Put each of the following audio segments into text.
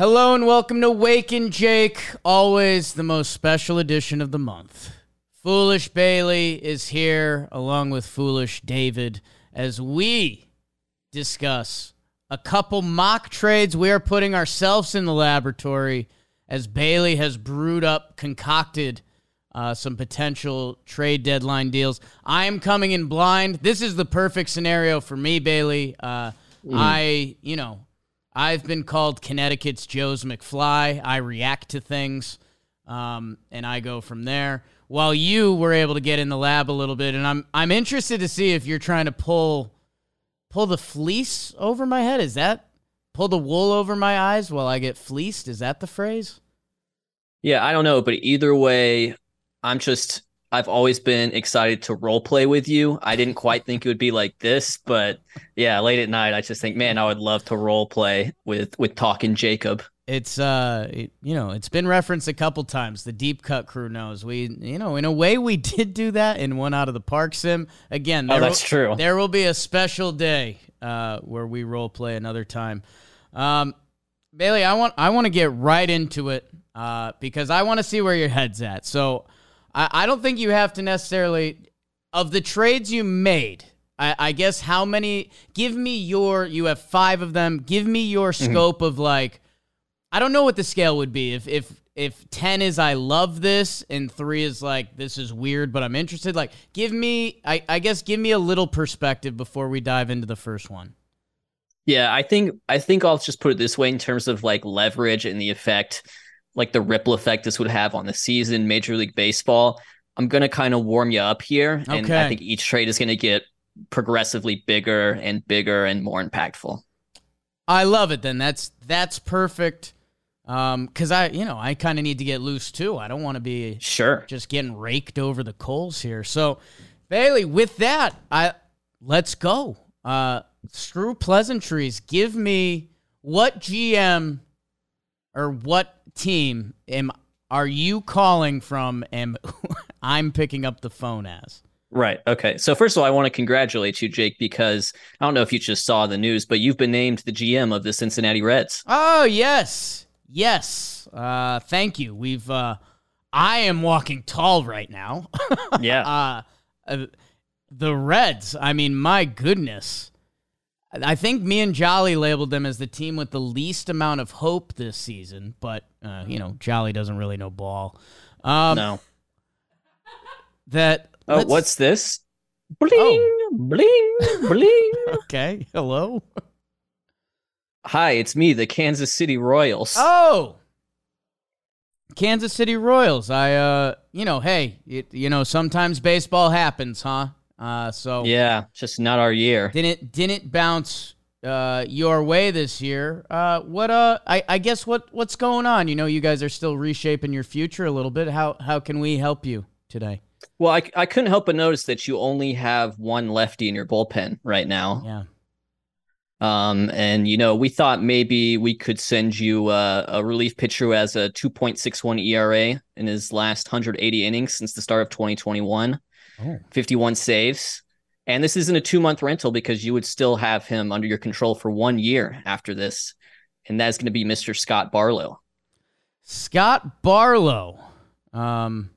Hello and welcome to Wake and Jake, always the most special edition of the month. Foolish Bailey is here along with Foolish David as we discuss a couple mock trades we are putting ourselves in the laboratory as Bailey has brewed up, concocted uh, some potential trade deadline deals. I am coming in blind. This is the perfect scenario for me, Bailey. Uh, I, you know, I've been called Connecticut's Joe's McFly. I react to things, um, and I go from there. While you were able to get in the lab a little bit, and I'm I'm interested to see if you're trying to pull pull the fleece over my head. Is that pull the wool over my eyes while I get fleeced? Is that the phrase? Yeah, I don't know, but either way, I'm just I've always been excited to role play with you. I didn't quite think it would be like this, but yeah, late at night, I just think, man, I would love to role play with with talking Jacob. It's uh, it, you know, it's been referenced a couple times. The deep cut crew knows we, you know, in a way, we did do that in one out of the park sim. Again, oh, that's will, true. There will be a special day uh, where we role play another time. Um, Bailey, I want I want to get right into it uh, because I want to see where your head's at. So I, I don't think you have to necessarily of the trades you made. I, I guess how many? Give me your. You have five of them. Give me your Mm-hmm. scope of like. I don't know what the scale would be. If if if ten is I love this and three is like this is weird but I'm interested. Like give me. I I guess give me a little perspective before we dive into the first one. Yeah, I think I think I'll just put it this way in terms of like leverage and the effect, like the ripple effect this would have on the season, Major League Baseball. I'm gonna kind of warm you up here, and Okay. I think each trade is gonna get progressively bigger and bigger and more impactful. I love it. Then that's that's perfect. Um, cause I you know I kind of need to get loose too. I don't want to be Sure. just getting raked over the coals here. So, Bailey, with that, I let's go. Uh, screw pleasantries. Give me what GM or what team am are you calling from? And I'm picking up the phone as. Right. Okay. So first of all, I want to congratulate you, Jake, because I don't know if you just saw the news, but you've been named the GM of the Cincinnati Reds. Oh yes, yes. Uh, thank you. We've. Uh, I am walking tall right now. Yeah. uh, uh, the Reds. I mean, my goodness. I think me and Jolly labeled them as the team with the least amount of hope this season, but uh, you know, Jolly doesn't really know ball. Um, no. That. Oh, what's this? Bling, Oh. bling, bling. okay? Hello. Hi, it's me, the Kansas City Royals. Oh, Kansas City Royals. I, uh, you know, hey, it, you know, sometimes baseball happens, huh? Uh, so Yeah, just not our year. didn't didn't bounce uh your way this year. Uh, what uh, I I guess what what's going on? You know, you guys are still reshaping your future a little bit. How how can we help you today? Well, I, I couldn't help but notice that you only have one lefty in your bullpen right now. Yeah. Um, and you know, we thought maybe we could send you uh, a relief pitcher who has a 2.61 ERA in his last 180 innings since the start of 2021, Oh. 51 saves. And this isn't a two month rental because you would still have him under your control for one year after this. And that's going to be Mr. Scott Barlow. Scott Barlow, um,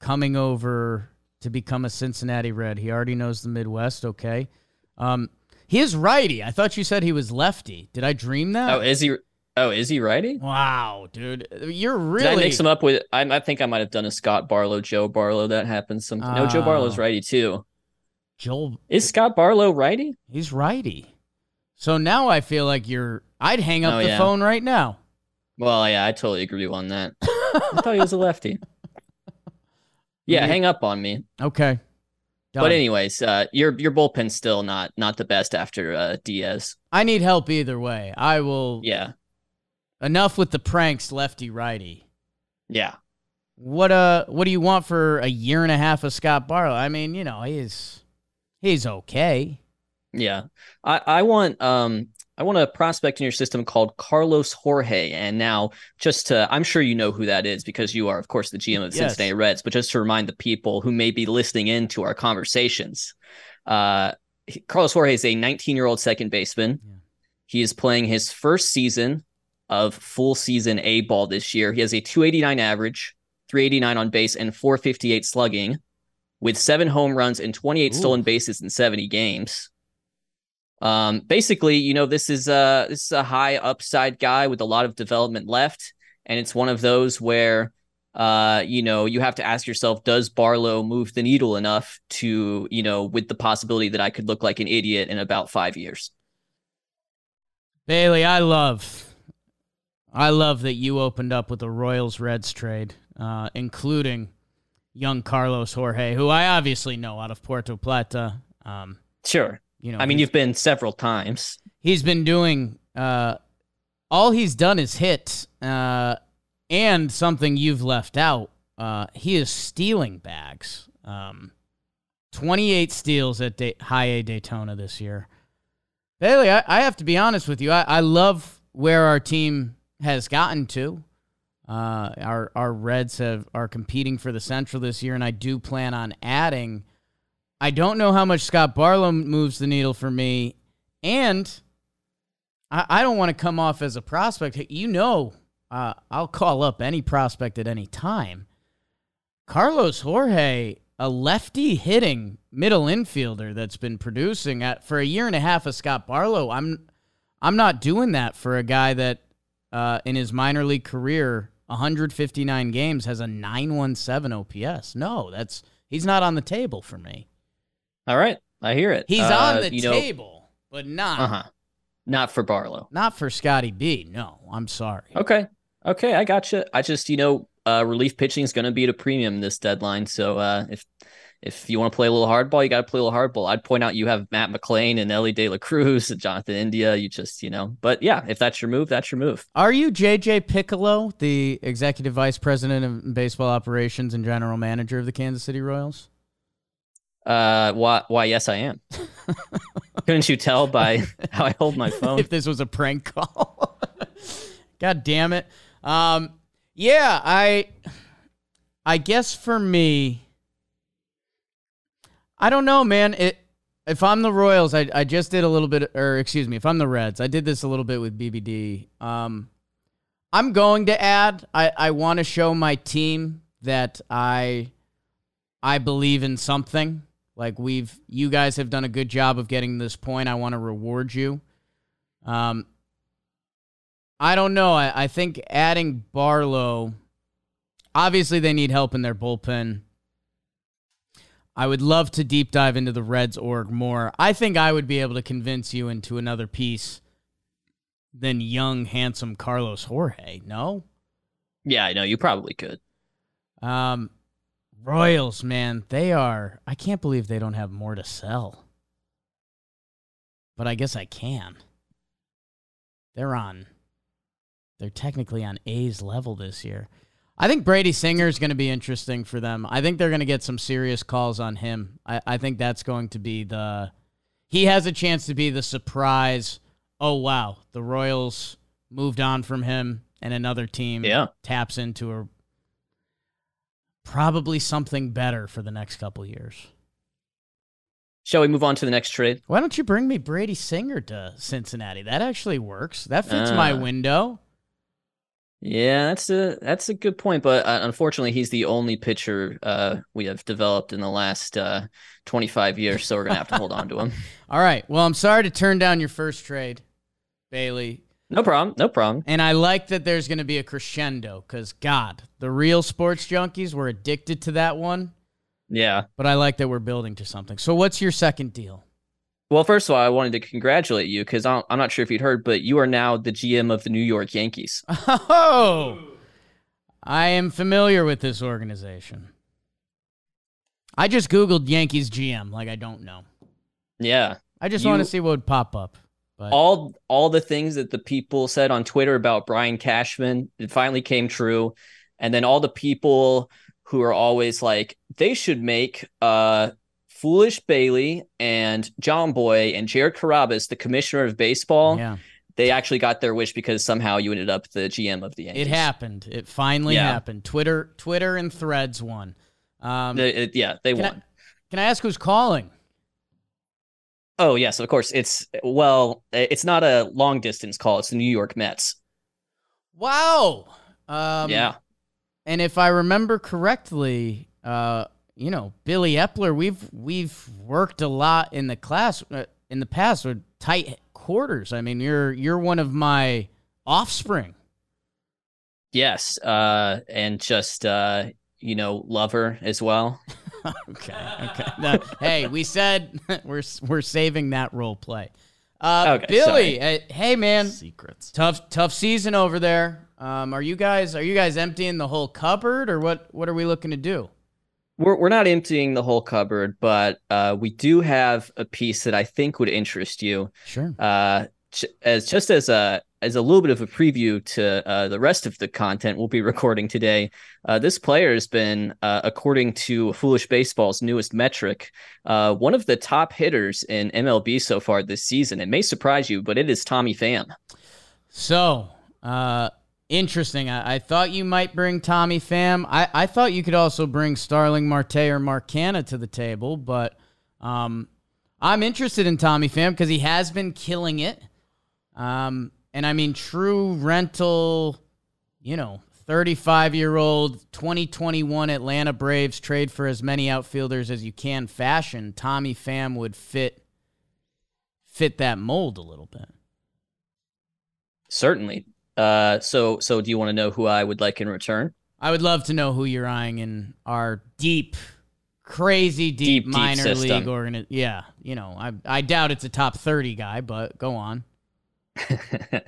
coming over to become a Cincinnati Red. He already knows the Midwest. Okay. Um, he is righty. I thought you said he was lefty. Did I dream that? Oh, is he? Oh, is he righty? Wow, dude, you're Did I really. mix him up with? I, I think I might have done a Scott Barlow, Joe Barlow. That happens some. no, Joe Barlow's Oh. righty too. Joel, Is Scott Barlow righty? he's righty. So now I feel like you're. I'd hang up Oh, the yeah. phone right now. Well, yeah, I totally agree on that. I thought he was a lefty. Yeah, Yeah. hang up on me. Okay. But anyways, uh, your your bullpen's still not not the best after uh, Diaz. I need help either way. I will. Yeah, Enough with the pranks, lefty righty. yeah. What uh what do you want for a year and a half of Scott Barlow? I mean, you know, he's he's okay. Yeah. I, I want um I want a prospect in your system called Carlos Jorge. And now just to I'm sure you know who that is because you are of course the GM of the Yes. Cincinnati Reds, but just to remind the people who may be listening in to our conversations. Uh Carlos Jorge is a 19-year-old second baseman. Yeah. He is playing his first season of full season A ball this year. He has a 289 average, 389 on base, and 458 slugging with seven home runs and 28 Ooh. stolen bases in 70 games. Um, basically, you know, this is a this is a high upside guy with a lot of development left, and it's one of those where uh, you know, you have to ask yourself, does Barlow move the needle enough to, you know, with the possibility that I could look like an idiot in about five years? Bailey, I love, I love that you opened up with the Royals Reds trade, uh, including young Carlos Jorge, who I obviously know out of Puerto Plata. Um, sure. You know, I mean, you've been several times. He's been doing, uh, all he's done is hit, uh, and something you've left out. Uh, he is stealing bags. Um, 28 steals at High A Daytona this year. Bailey, I, I have to be honest with you. I, I love where our team has gotten to. Uh, our our Reds have are competing for the Central this year, and I do plan on adding. I don't know how much Scott Barlow moves the needle for me, and I, I don't want to come off as a prospect. You know, uh, I'll call up any prospect at any time. Carlos Jorge, a lefty hitting middle infielder that's been producing at for a year and a half of Scott Barlow. I'm I'm not doing that for a guy that uh, in his minor league career 159 games has a 917 OPS. No, that's he's not on the table for me. All right, I hear it. He's uh, on the table, know, but not uh-huh. not for Barlow. Not for Scotty B. No, I'm sorry. Okay. Okay, I got you. I just, you know, uh, relief pitching is going to be at a premium this deadline. So uh, if if you want to play a little hardball, you got to play a little hardball. I'd point out you have Matt McLain and Elly De La Cruz and Jonathan India. You just, you know, but yeah, if that's your move, that's your move. Are you JJ Picollo, the executive vice president of baseball operations and general manager of the Kansas City Royals? Uh, why? Why? Yes, I am. Couldn't you tell by how I hold my phone? if this was a prank call, God damn it! Um, yeah, I, I guess for me, I don't know, man. It if I'm the Royals, I I just did a little bit, or excuse me, if I'm the Reds, I did this a little bit with BBD. Um, I'm going to add. I I want to show my team that I, I believe in something. Like we've, you guys have done a good job of getting this point. I want to reward you. Um, I don't know. I, I think adding Barlow, obviously they need help in their bullpen. I would love to deep dive into the Reds org more. I think I would be able to convince you into another piece than young, handsome Carlos Jorge. No? Yeah, I know. You probably could. Um, Royals, man, they are. I can't believe they don't have more to sell. But I guess I can. They're on they're technically on A's level this year. I think Brady Singer is going to be interesting for them. I think they're going to get some serious calls on him. I, I think that's going to be the. He has a chance to be the surprise. Oh, wow. The Royals moved on from him, and another team yeah. taps into a probably something better for the next couple years. Shall we move on to the next trade? Why don't you bring me Brady Singer to Cincinnati? That actually works. That fits uh, my window. Yeah, that's a that's a good point, but uh, unfortunately, he's the only pitcher uh, we have developed in the last uh, 25 years, so we're gonna have to hold on to him. All right. Well, I'm sorry to turn down your first trade, Bailey. No problem. No problem. And I like that there's going to be a crescendo because God, the real sports junkies were addicted to that one. Yeah. But I like that we're building to something. So, what's your second deal? Well, first of all, I wanted to congratulate you because I'm I'm not sure if you'd heard, but you are now the GM of the New York Yankees. Oh, I am familiar with this organization. I just Googled Yankees GM, like I don't know. Yeah. I just want to see what would pop up. But. All all the things that the people said on Twitter about Brian Cashman, it finally came true. And then all the people who are always like, they should make uh Foolish Bailey and Jomboy and Jared Carrabis, the commissioner of baseball. Yeah. They actually got their wish because somehow you ended up the GM of the Yankees. It happened. It finally yeah. happened. Twitter, Twitter, and Threads won. Um, the, it, yeah, they can won. I, can I ask who's calling? Oh yes, of course. It's well, it's not a long distance call. It's the New York Mets. Wow. Um, yeah. And if I remember correctly, uh, you know, Billy Eppler, we've we've worked a lot in the class uh, in the past with tight quarters. I mean, you're you're one of my offspring. Yes, uh, and just uh, you know, lover as well. okay, okay. No, hey, we said we're we're saving that role play. Uh, okay, Billy, uh, hey man, secrets. Tough tough season over there. Um, are you guys are you guys emptying the whole cupboard or what? What are we looking to do? We're we're not emptying the whole cupboard, but uh, we do have a piece that I think would interest you. Sure. Uh, as just as a as a little bit of a preview to uh, the rest of the content we'll be recording today, uh, this player has been, uh, according to Foolish Baseball's newest metric, uh, one of the top hitters in MLB so far this season. It may surprise you, but it is Tommy Pham. So, uh, interesting. I-, I, thought you might bring Tommy Pham. I, I thought you could also bring Starling Marte or Mark Canha to the table, but um, I'm interested in Tommy Pham because he has been killing it. Um, and I mean, true rental, you know, 35 year old 2021 Atlanta Braves trade for as many outfielders as you can fashion. Tommy Pham would fit fit that mold a little bit. Certainly. Uh, so so do you want to know who I would like in return? I would love to know who you're eyeing in our deep, crazy deep, deep minor deep league. Yeah, you know, I I doubt it's a top 30 guy, but go on. uh,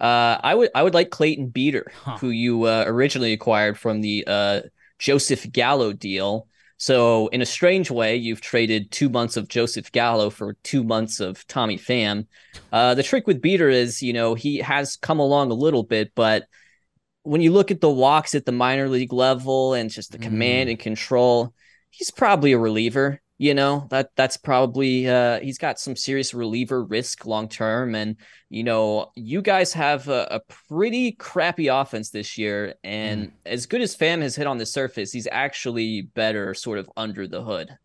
I would I would like Clayton Beeter, huh. who you uh, originally acquired from the uh, Joseph Gallo deal. So in a strange way, you've traded two months of Joseph Gallo for two months of Tommy Pham. Uh, the trick with Beeter is, you know, he has come along a little bit, but when you look at the walks at the minor league level and just the mm. command and control, he's probably a reliever you know that that's probably uh, he's got some serious reliever risk long term. And you know you guys have a, a pretty crappy offense this year. And mm. as good as Pham has hit on the surface he's actually better sort of under the hood.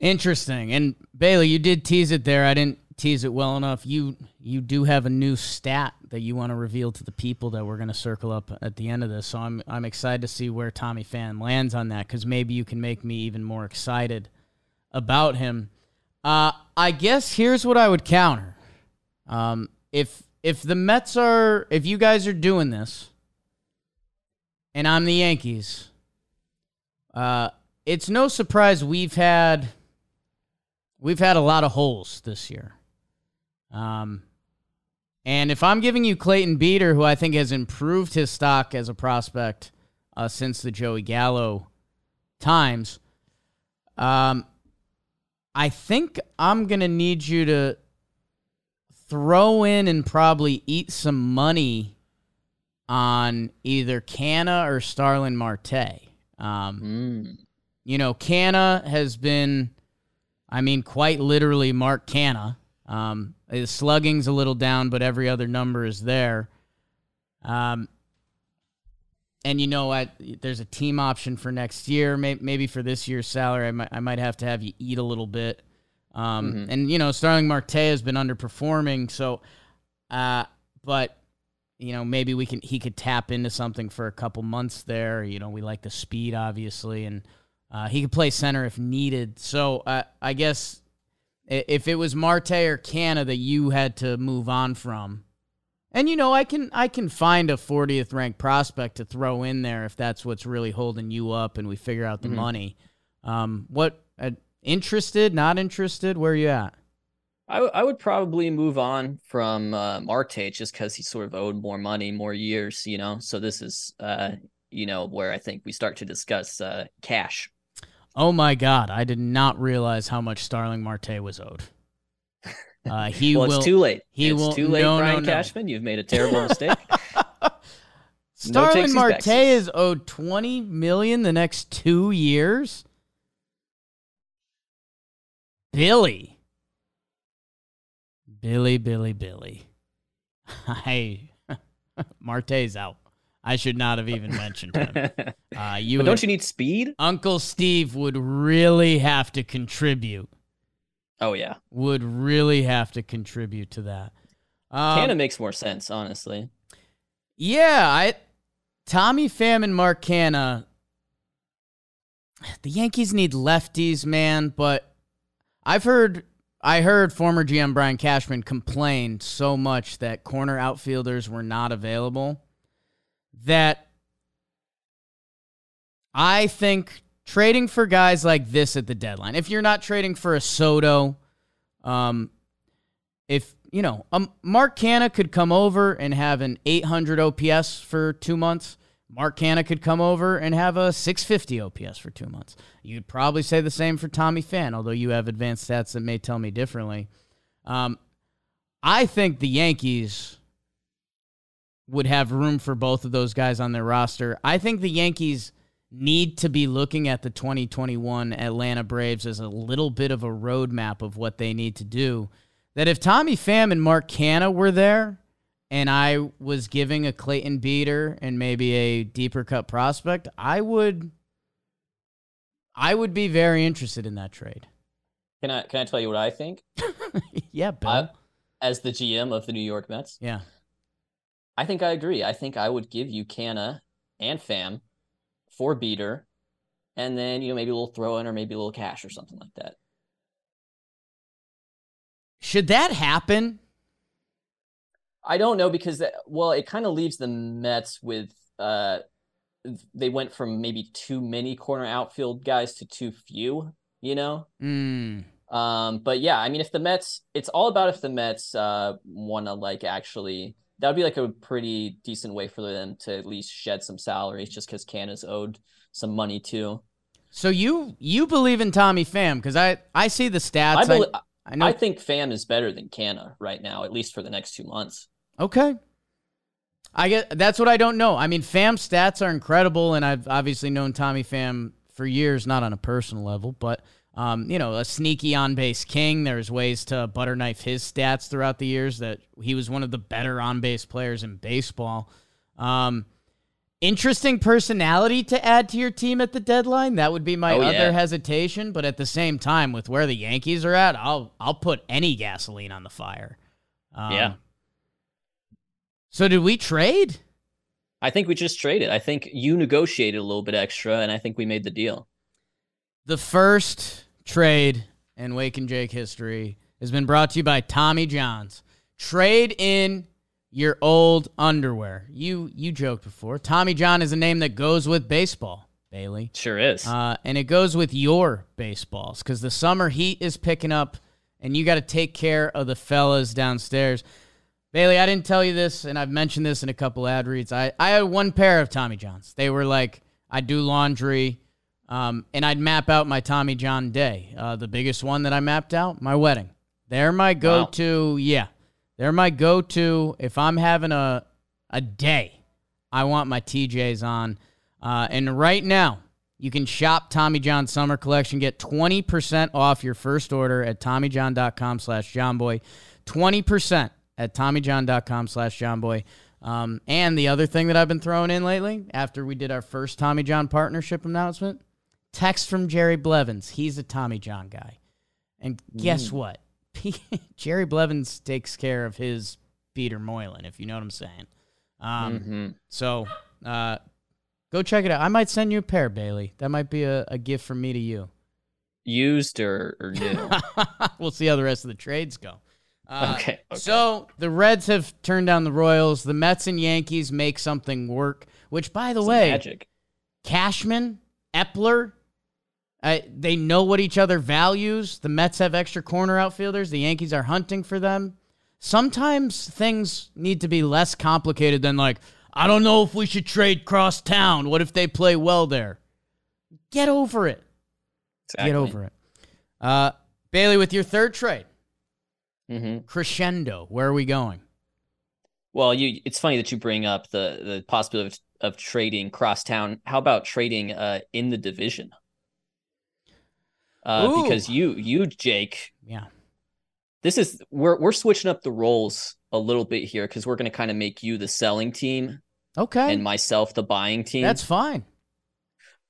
Interesting. And bailey you did tease it there. I didn't tease it well enough, you you do have a new stat that you want to reveal to the people that we're going to circle up at the end of this. So I'm I'm excited to see where Tommy Pham lands on that because maybe you can make me even more excited about him. Uh, I guess here's what I would counter. Um, if if the Mets are if you guys are doing this, and I'm the Yankees, uh, it's no surprise we've had we've had a lot of holes this year. Um, and if I'm giving you Clayton Beeter, who I think has improved his stock as a prospect uh, since the Joey Gallo times, um, I think I'm going to need you to throw in and probably eat some money on either Canha or Starling Marte. Um, mm. You know, Canha has been, I mean, quite literally Mark Canha. Um, his slugging's a little down, but every other number is there. Um, and you know what? There's a team option for next year. Maybe, maybe for this year's salary, I might, I might have to have you eat a little bit. Um, mm-hmm. And you know, Starling Marte has been underperforming, so. Uh, but you know, maybe we can he could tap into something for a couple months there. You know, we like the speed, obviously, and uh, he could play center if needed. So uh, I guess if it was Marte or Canha that you had to move on from. And you know, I can I can find a 40th ranked prospect to throw in there if that's what's really holding you up and we figure out the mm-hmm. money. Um, what uh, interested, not interested, where are you at? I, w- I would probably move on from uh, Marte just because he sort of owed more money, more years, you know. So this is, uh, you know, where I think we start to discuss uh, cash. Oh my God! I did not realize how much Starling Marte was owed. Uh, he well, will, it's too late. He it's will, too late, no, Brian no, no. Cashman. You've made a terrible mistake. Starling Marte is owed twenty million the next two years. Billy, Billy, Billy, Billy. I Marte's out. I should not have even mentioned him. Uh, you but don't you need speed? Uncle Steve would really have to contribute. Oh yeah, would really have to contribute to that. Um, Canha makes more sense, honestly. Yeah, I Tommy Pham and Mark Canha. The Yankees need lefties, man, but I've heard I heard former GM Brian Cashman complain so much that corner outfielders were not available that I think trading for guys like this at the deadline, if you're not trading for a Soto, um, if you know, um, Mark Canha could come over and have an 800 OPS for two months. Mark Canha could come over and have a 650 OPS for two months. You'd probably say the same for Tommy Pham, although you have advanced stats that may tell me differently. Um, I think the Yankees would have room for both of those guys on their roster. I think the Yankees need to be looking at the 2021 Atlanta Braves as a little bit of a roadmap of what they need to do. That if Tommy Pham and Mark Canha were there, and I was giving a Clayton Beeter and maybe a deeper cut prospect, I would I would be very interested in that trade. Can I can I tell you what I think? yeah, Bill. I, as the GM of the New York Mets. Yeah. I think I agree. I think I would give you Canha and Pham for Beeter, and then you know maybe a little throw in or maybe a little cash or something like that. Should that happen? I don't know because that, well, it kind of leaves the Mets with uh they went from maybe too many corner outfield guys to too few, you know? Mm. Um, but yeah, I mean, if the Mets, it's all about if the Mets uh, want to like actually, that would be like a pretty decent way for them to at least shed some salaries just because Canha's owed some money too. So you you believe in Tommy Pham because I I see the stats. I, be- I, I, know. I think Pham is better than Canha right now, at least for the next two months. Okay, I get that's what I don't know. I mean, Pham's stats are incredible, and I've obviously known Tommy Pham for years, not on a personal level, but um, you know, a sneaky on base king. There's ways to butter knife his stats throughout the years that he was one of the better on base players in baseball. Um, interesting personality to add to your team at the deadline. That would be my oh, other yeah. hesitation, but at the same time, with where the Yankees are at, I'll I'll put any gasoline on the fire. Um, yeah. So did we trade? I think we just traded. I think you negotiated a little bit extra, and I think we made the deal. The first trade in Wake and Jake history has been brought to you by Tommy John's. Trade in your old underwear. You you joked before. Tommy John is a name that goes with baseball, Bailey. Sure is. Uh, and it goes with your baseballs because the summer heat is picking up, and you got to take care of the fellas downstairs. Bailey, I didn't tell you this, and I've mentioned this in a couple ad reads. I, I had one pair of Tommy Johns. They were like, I'd do laundry, um, and I'd map out my Tommy John day. Uh, the biggest one that I mapped out, my wedding. They're my go to. Wow. Yeah. They're my go to. If I'm having a, a day, I want my TJs on. Uh, and right now, you can shop Tommy John Summer Collection. Get 20% off your first order at TommyJohn.com slash Jomboy. 20% at TommyJohn.com slash Jomboy. Um, and the other thing that I've been throwing in lately, after we did our first Tommy John partnership announcement, text from Jerry Blevins. He's a Tommy John guy. And guess mm. what? Jerry Blevins takes care of his Peter Moylan, if you know what I'm saying. Um, mm-hmm. So uh, go check it out. I might send you a pair, Bailey. That might be a, a gift from me to you. Used or, or new? we'll see how the rest of the trades go. Uh, okay, okay, So the Reds have turned down the Royals. The Mets and Yankees make something work. Which, by the Some way, magic. Cashman, Eppler, uh, they know what each other values. The Mets have extra corner outfielders. The Yankees are hunting for them. Sometimes things need to be less complicated than like, I don't know if we should trade cross town. What if they play well there? Get over it. Exactly. Get over it. Uh, Bailey, with your third trade, Mm-hmm. Crescendo. Where are we going? Well, you it's funny that you bring up the the possibility of, of trading crosstown. How about trading uh, in the division? Uh, because you you Jake, yeah, this is we're we're switching up the roles a little bit here because we're going to kind of make you the selling team, okay, and myself the buying team. That's fine.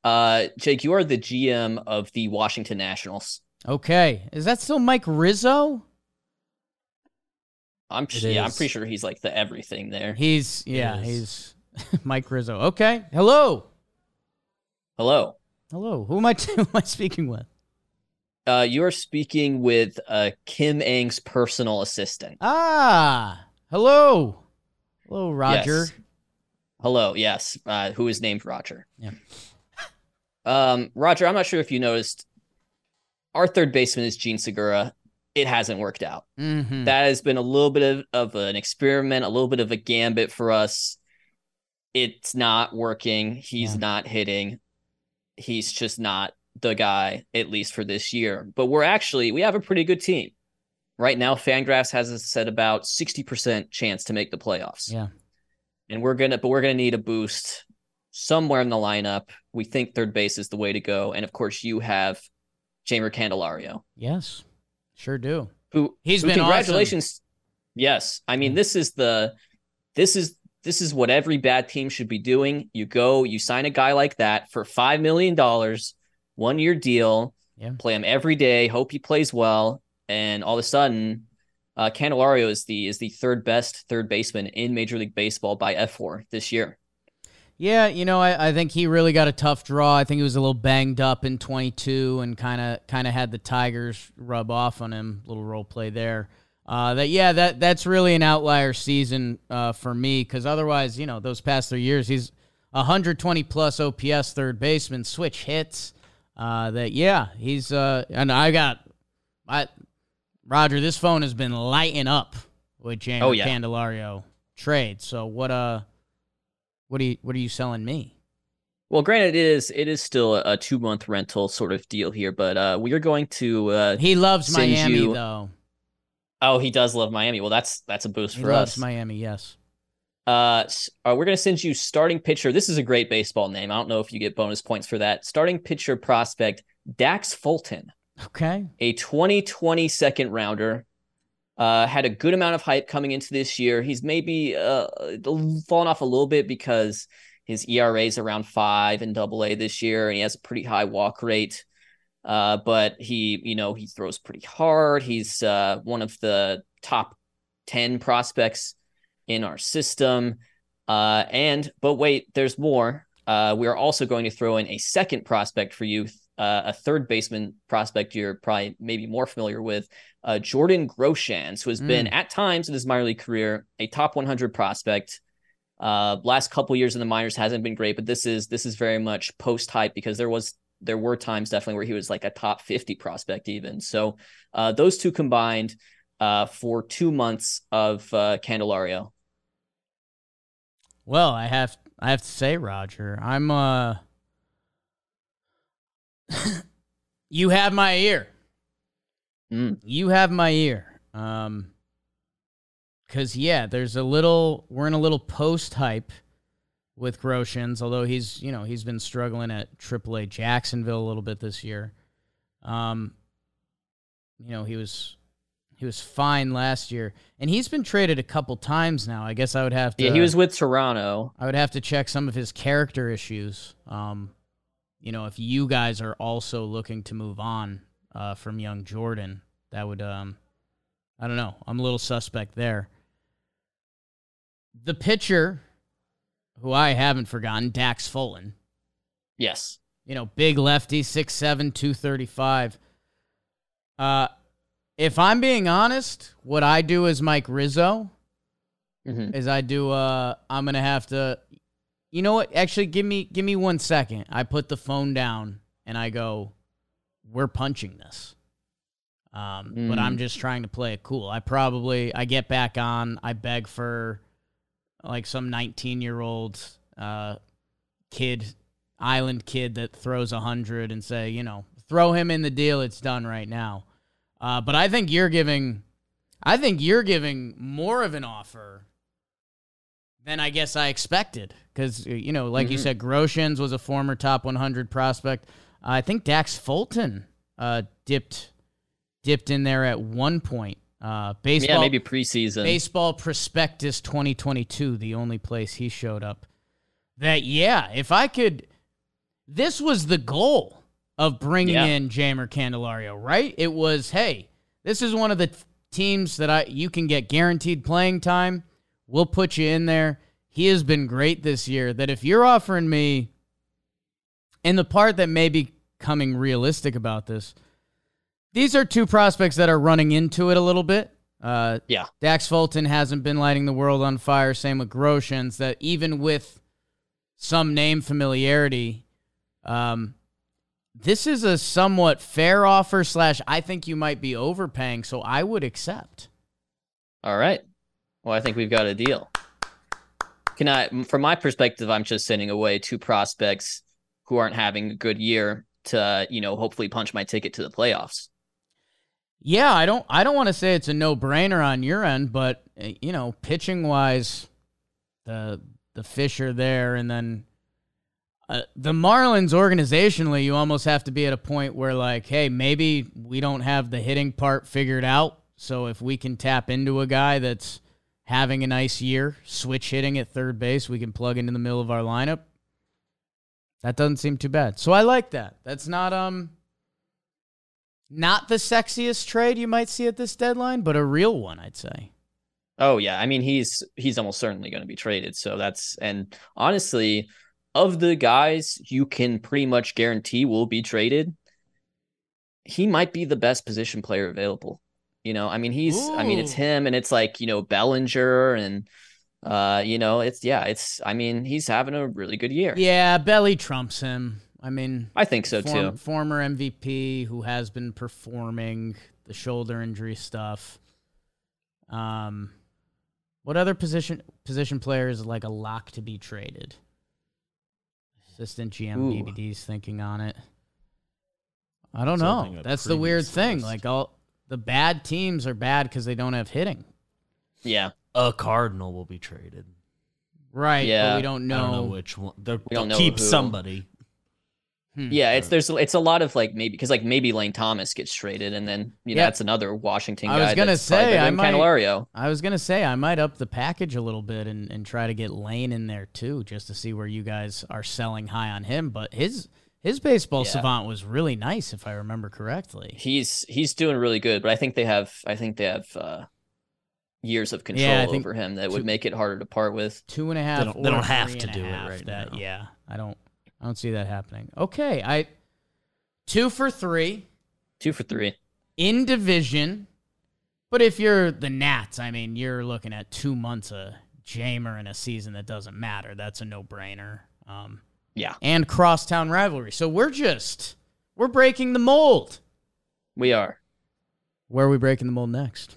Uh, Jake, you are the GM of the Washington Nationals. Okay, is that still Mike Rizzo? I'm It yeah, I'm pretty sure he's like the everything there. He's yeah, he's Mike Rizzo. Okay, hello, Hello. hello. Who am I? who am I speaking with? Uh, you are speaking with uh Kim Ng's personal assistant. Ah, hello, hello, Roger. Yes. Hello, yes. Uh, who is named Roger. Yeah. Um, Roger, I'm not sure if you noticed. Our third baseman is Jean Segura. It hasn't worked out. Mm-hmm. That has been a little bit of, of an experiment, a little bit of a gambit for us. It's not working. He's Yeah. not hitting. He's just not the guy, at least for this year. But we're actually we have a pretty good team. Right now, Fangraphs has us at about 60% chance to make the playoffs. Yeah. And we're gonna but we're gonna need a boost somewhere in the lineup. We think third base is the way to go. And of course, you have Jeimer Candelario Yes, sure do. who He's who been congratulations. Yes, I mean this is the this is this is what every bad team should be doing. You go, you sign a guy like that for five million dollars, one year deal. Yeah. Play him every day. Hope he plays well, and all of a sudden, uh, Candelario is the is the third best third baseman in Major League Baseball by fWAR this year. Yeah, you know, I, I think he really got a tough draw. I think he was a little banged up in 22 and kind of kind of had the Tigers rub off on him. Little role play there. Uh, that yeah, that that's really an outlier season uh, for me because otherwise, you know, those past three years, he's 120 plus OPS third baseman, switch hits. Uh, that yeah, he's uh, and I got I Roger. This phone has been lighting up with James Oh, yeah. Candelario trade. So what uh, what are you what are you selling me? Well, granted, it is it is still a, two month rental sort of deal here, but uh, we are going to. Uh, He loves Miami you- though. oh, he does love Miami. Well, that's that's a boost He for loves us. Miami. Yes. Uh, uh, we're going to send you starting pitcher. This is a great baseball name. I don't know if you get bonus points for that. Starting pitcher prospect Dax Fulton, Okay. a 2020 second rounder. Uh, had a good amount of hype coming into this year. He's maybe uh fallen off a little bit because his ERA is around five in Double A this year, and he has a pretty high walk rate. Uh, but he, you know, he throws pretty hard. He's uh one of the top ten prospects in our system. Uh, and but wait, there's more. Uh, we are also going to throw in a second prospect for you, uh, a third baseman prospect you're probably maybe more familiar with, uh, Jordan Groshans, who has been at times in his minor league career a top 100 prospect. Uh, last couple years in the minors hasn't been great, but this is this is very much post hype because there was there were times definitely where he was like a top 50 prospect even. So uh, those two combined uh, for two months of uh, Candelario. Well, I have I have to say, Roger, I'm uh you have my ear. Mm. You have my ear. Um cuz yeah, there's a little we're in a little post hype with Groshans, although he's, you know, he's been struggling at AAA Jacksonville a little bit this year. Um you know, he was he was fine last year, and he's been traded a couple times now. I guess I would have to. Yeah, he was with Toronto. I would have to check some of his character issues. Um, you know, if you guys are also looking to move on uh, from young Jordan, that would, um, I don't know. I'm a little suspect there. The pitcher, who I haven't forgotten, Dax Fulton. Yes. You know, big lefty, 6'7", 235. Uh, if I'm being honest, what I do as Mike Rizzo hmm is I do uh I'm gonna have to you know what? Actually give me give me one second. I put the phone down and I go, We're punching this. Um, but I'm Mm. just trying to play it cool. I probably I get back on, I beg for like some nineteen year old uh kid, island kid that throws a hundred and say, you know, throw him in the deal, it's done right now. Uh, but I think you're giving I think you're giving more of an offer than I guess I expected. Because, you know, like you Mhm. said, Groshans was a former top 100 prospect. I think Dax Fulton uh, dipped dipped in there at one point. Uh, baseball, Yeah, maybe preseason. Baseball Prospectus 2022, the only place he showed up. That, yeah, if I could, this was the goal of bringing Yeah. in Jeimer Candelario, right? It was, hey, this is one of the teams that I you can get guaranteed playing time, we'll put you in there. He has been great this year. That if you're offering me, and the part that may be coming realistic about this, these are two prospects that are running into it a little bit. Uh, yeah. Dax Fulton hasn't been lighting the world on fire. Same with Groshans. That even with some name familiarity, um, this is a somewhat fair offer. Slash, I think you might be overpaying, so I would accept. All right. Well, I think we've got a deal. Can I, from my perspective, I'm just sending away two prospects who aren't having a good year to, you know, hopefully punch my ticket to the playoffs. Yeah, I don't I don't want to say it's a no-brainer on your end, but eh, you know, pitching wise the the fish are there and then uh, the Marlins organizationally, you almost have to be at a point where like, hey, maybe we don't have the hitting part figured out, so if we can tap into a guy that's having a nice year, switch hitting at third base, we can plug into the middle of our lineup. That doesn't seem too bad. So I like that. That's not um not the sexiest trade you might see at this deadline, but a real one, I'd say. Oh yeah, I mean he's he's almost certainly going to be traded. So that's and honestly, of the guys you can pretty much guarantee will be traded, he might be the best position player available. You know, I mean he's Ooh. I mean it's him and it's like, you know, Bellinger and uh, you know, it's yeah, it's I mean, he's having a really good year. Yeah, Belly trumps him. I mean, I think so form, too. Former MVP who has been performing the shoulder injury stuff. Um, what other position position players like a lock to be traded? Assistant GM Ooh. BBD's thinking on it. I don't Something know. That's the weird thing. Like all the bad teams are bad because they don't have hitting. Yeah, a Cardinal will be traded. Right. Yeah. we don't know. don't know which one. They'll, they'll keep who. somebody. Hmm. Yeah, it's there's it's a lot of like maybe because like maybe Lane Thomas gets traded and then you know yeah. that's another Washington guy. I was gonna say I might Candelario. I was gonna say I might up the package a little bit and, and try to get Lane in there too, just to see where you guys are selling high on him. But his his baseball yeah. savant was really nice, if I remember correctly. He's he's doing really good, but I think they have I think they have uh, years of control yeah, over him that two, would make it harder to part with. Two and a half. They don't, they don't have to do it right that, now. Yeah, I don't. I don't see that happening. Okay, I two for three. Two for three. In division. But if you're the Nats, I mean, you're looking at two months of Jeimer in a season that doesn't matter. That's a no brainer. Um, yeah. And crosstown rivalry. So we're just we're breaking the mold. We are. Where are we breaking the mold next?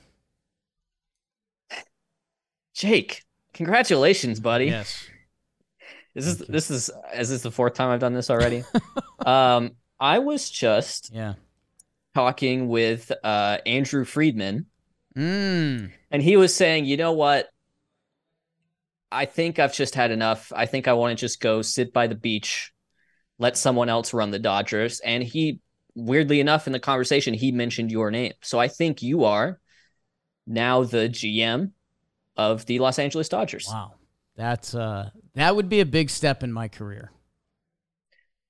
Jake, congratulations, buddy. Yes. This is this is is this the fourth time I've done this already? um, I was just yeah talking with uh Andrew Friedman, mm. and he was saying, you know what? I think I've just had enough. I think I want to just go sit by the beach, let someone else run the Dodgers. And he, weirdly enough, in the conversation, he mentioned your name. So I think you are now the GM of the Los Angeles Dodgers. Wow. That's uh that would be a big step in my career.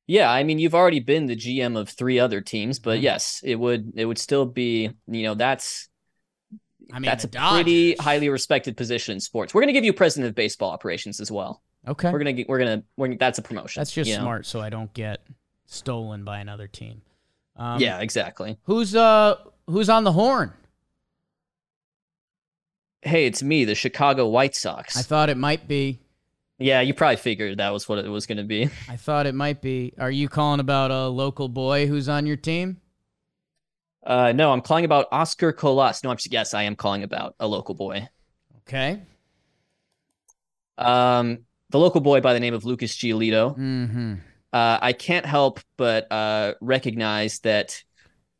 Yeah, I mean you've already been the GM of three other teams, but mm-hmm. yes, it would it would still be, you know, that's I mean that's a Dodgers. pretty highly respected position in sports. We're going to give you president of baseball operations as well. Okay. We're going to get we're going to we're that's a promotion. That's just smart know? so I don't get stolen by another team. Um, yeah, exactly. Who's uh who's on the horn? Hey, it's me, the Chicago White Sox. I thought it might be. Yeah, you probably figured that was what it was going to be. I thought it might be. Are you calling about a local boy who's on your team? Uh, no, I'm calling about Oscar Colas. No, I'm just, yes, I am calling about a local boy. Okay. Um, the local boy by the name of Lucas Giolito. Mm-hmm. Uh, I can't help but uh, recognize that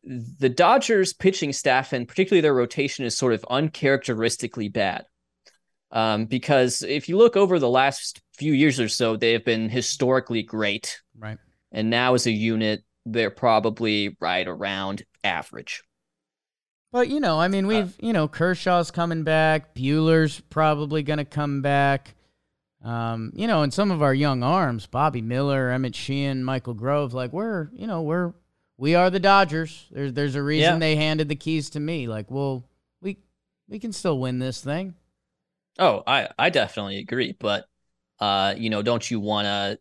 the Dodgers pitching staff and particularly their rotation is sort of uncharacteristically bad. Um, because if you look over the last few years or so, they have been historically great. Right. And now as a unit, they're probably right around average. But you know, I mean, we've uh, you know Kershaw's coming back, Buehler's probably going to come back. Um, you know, and some of our young arms, Bobby Miller, Emmet Sheehan, Michael Grove, like we're you know we're we are the Dodgers. There's there's a reason yeah. they handed the keys to me. Like, well, we we can still win this thing. Oh, I I definitely agree, but uh, you know, don't you want to,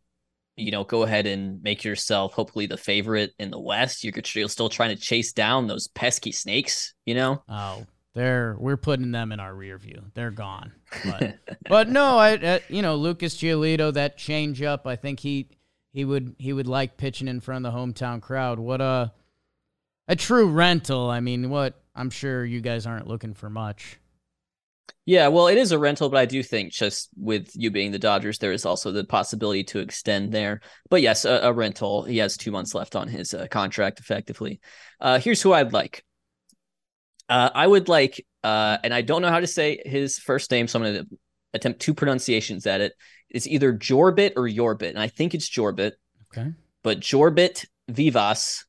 you know, go ahead and make yourself hopefully the favorite in the West? You're, still trying to chase down those pesky snakes, you know? Oh, they're we're putting them in our rear view. They're gone. But, but no, I, I, you know Lucas Giolito that change up. I think he he would he would like pitching in front of the hometown crowd. What a a true rental. I mean, what I'm sure you guys aren't looking for much. Yeah, well, it is a rental, but I do think just with you being the Dodgers, there is also the possibility to extend there. But yes, a, a rental. He has two months left on his uh, contract, effectively. Uh, here's who I'd like. Uh, I would like, uh, and I don't know how to say his first name, so I'm going to attempt two pronunciations at it. It's either Jorbit or Yorbit, and I think it's Jorbit. Okay. But Jorbit Vivas,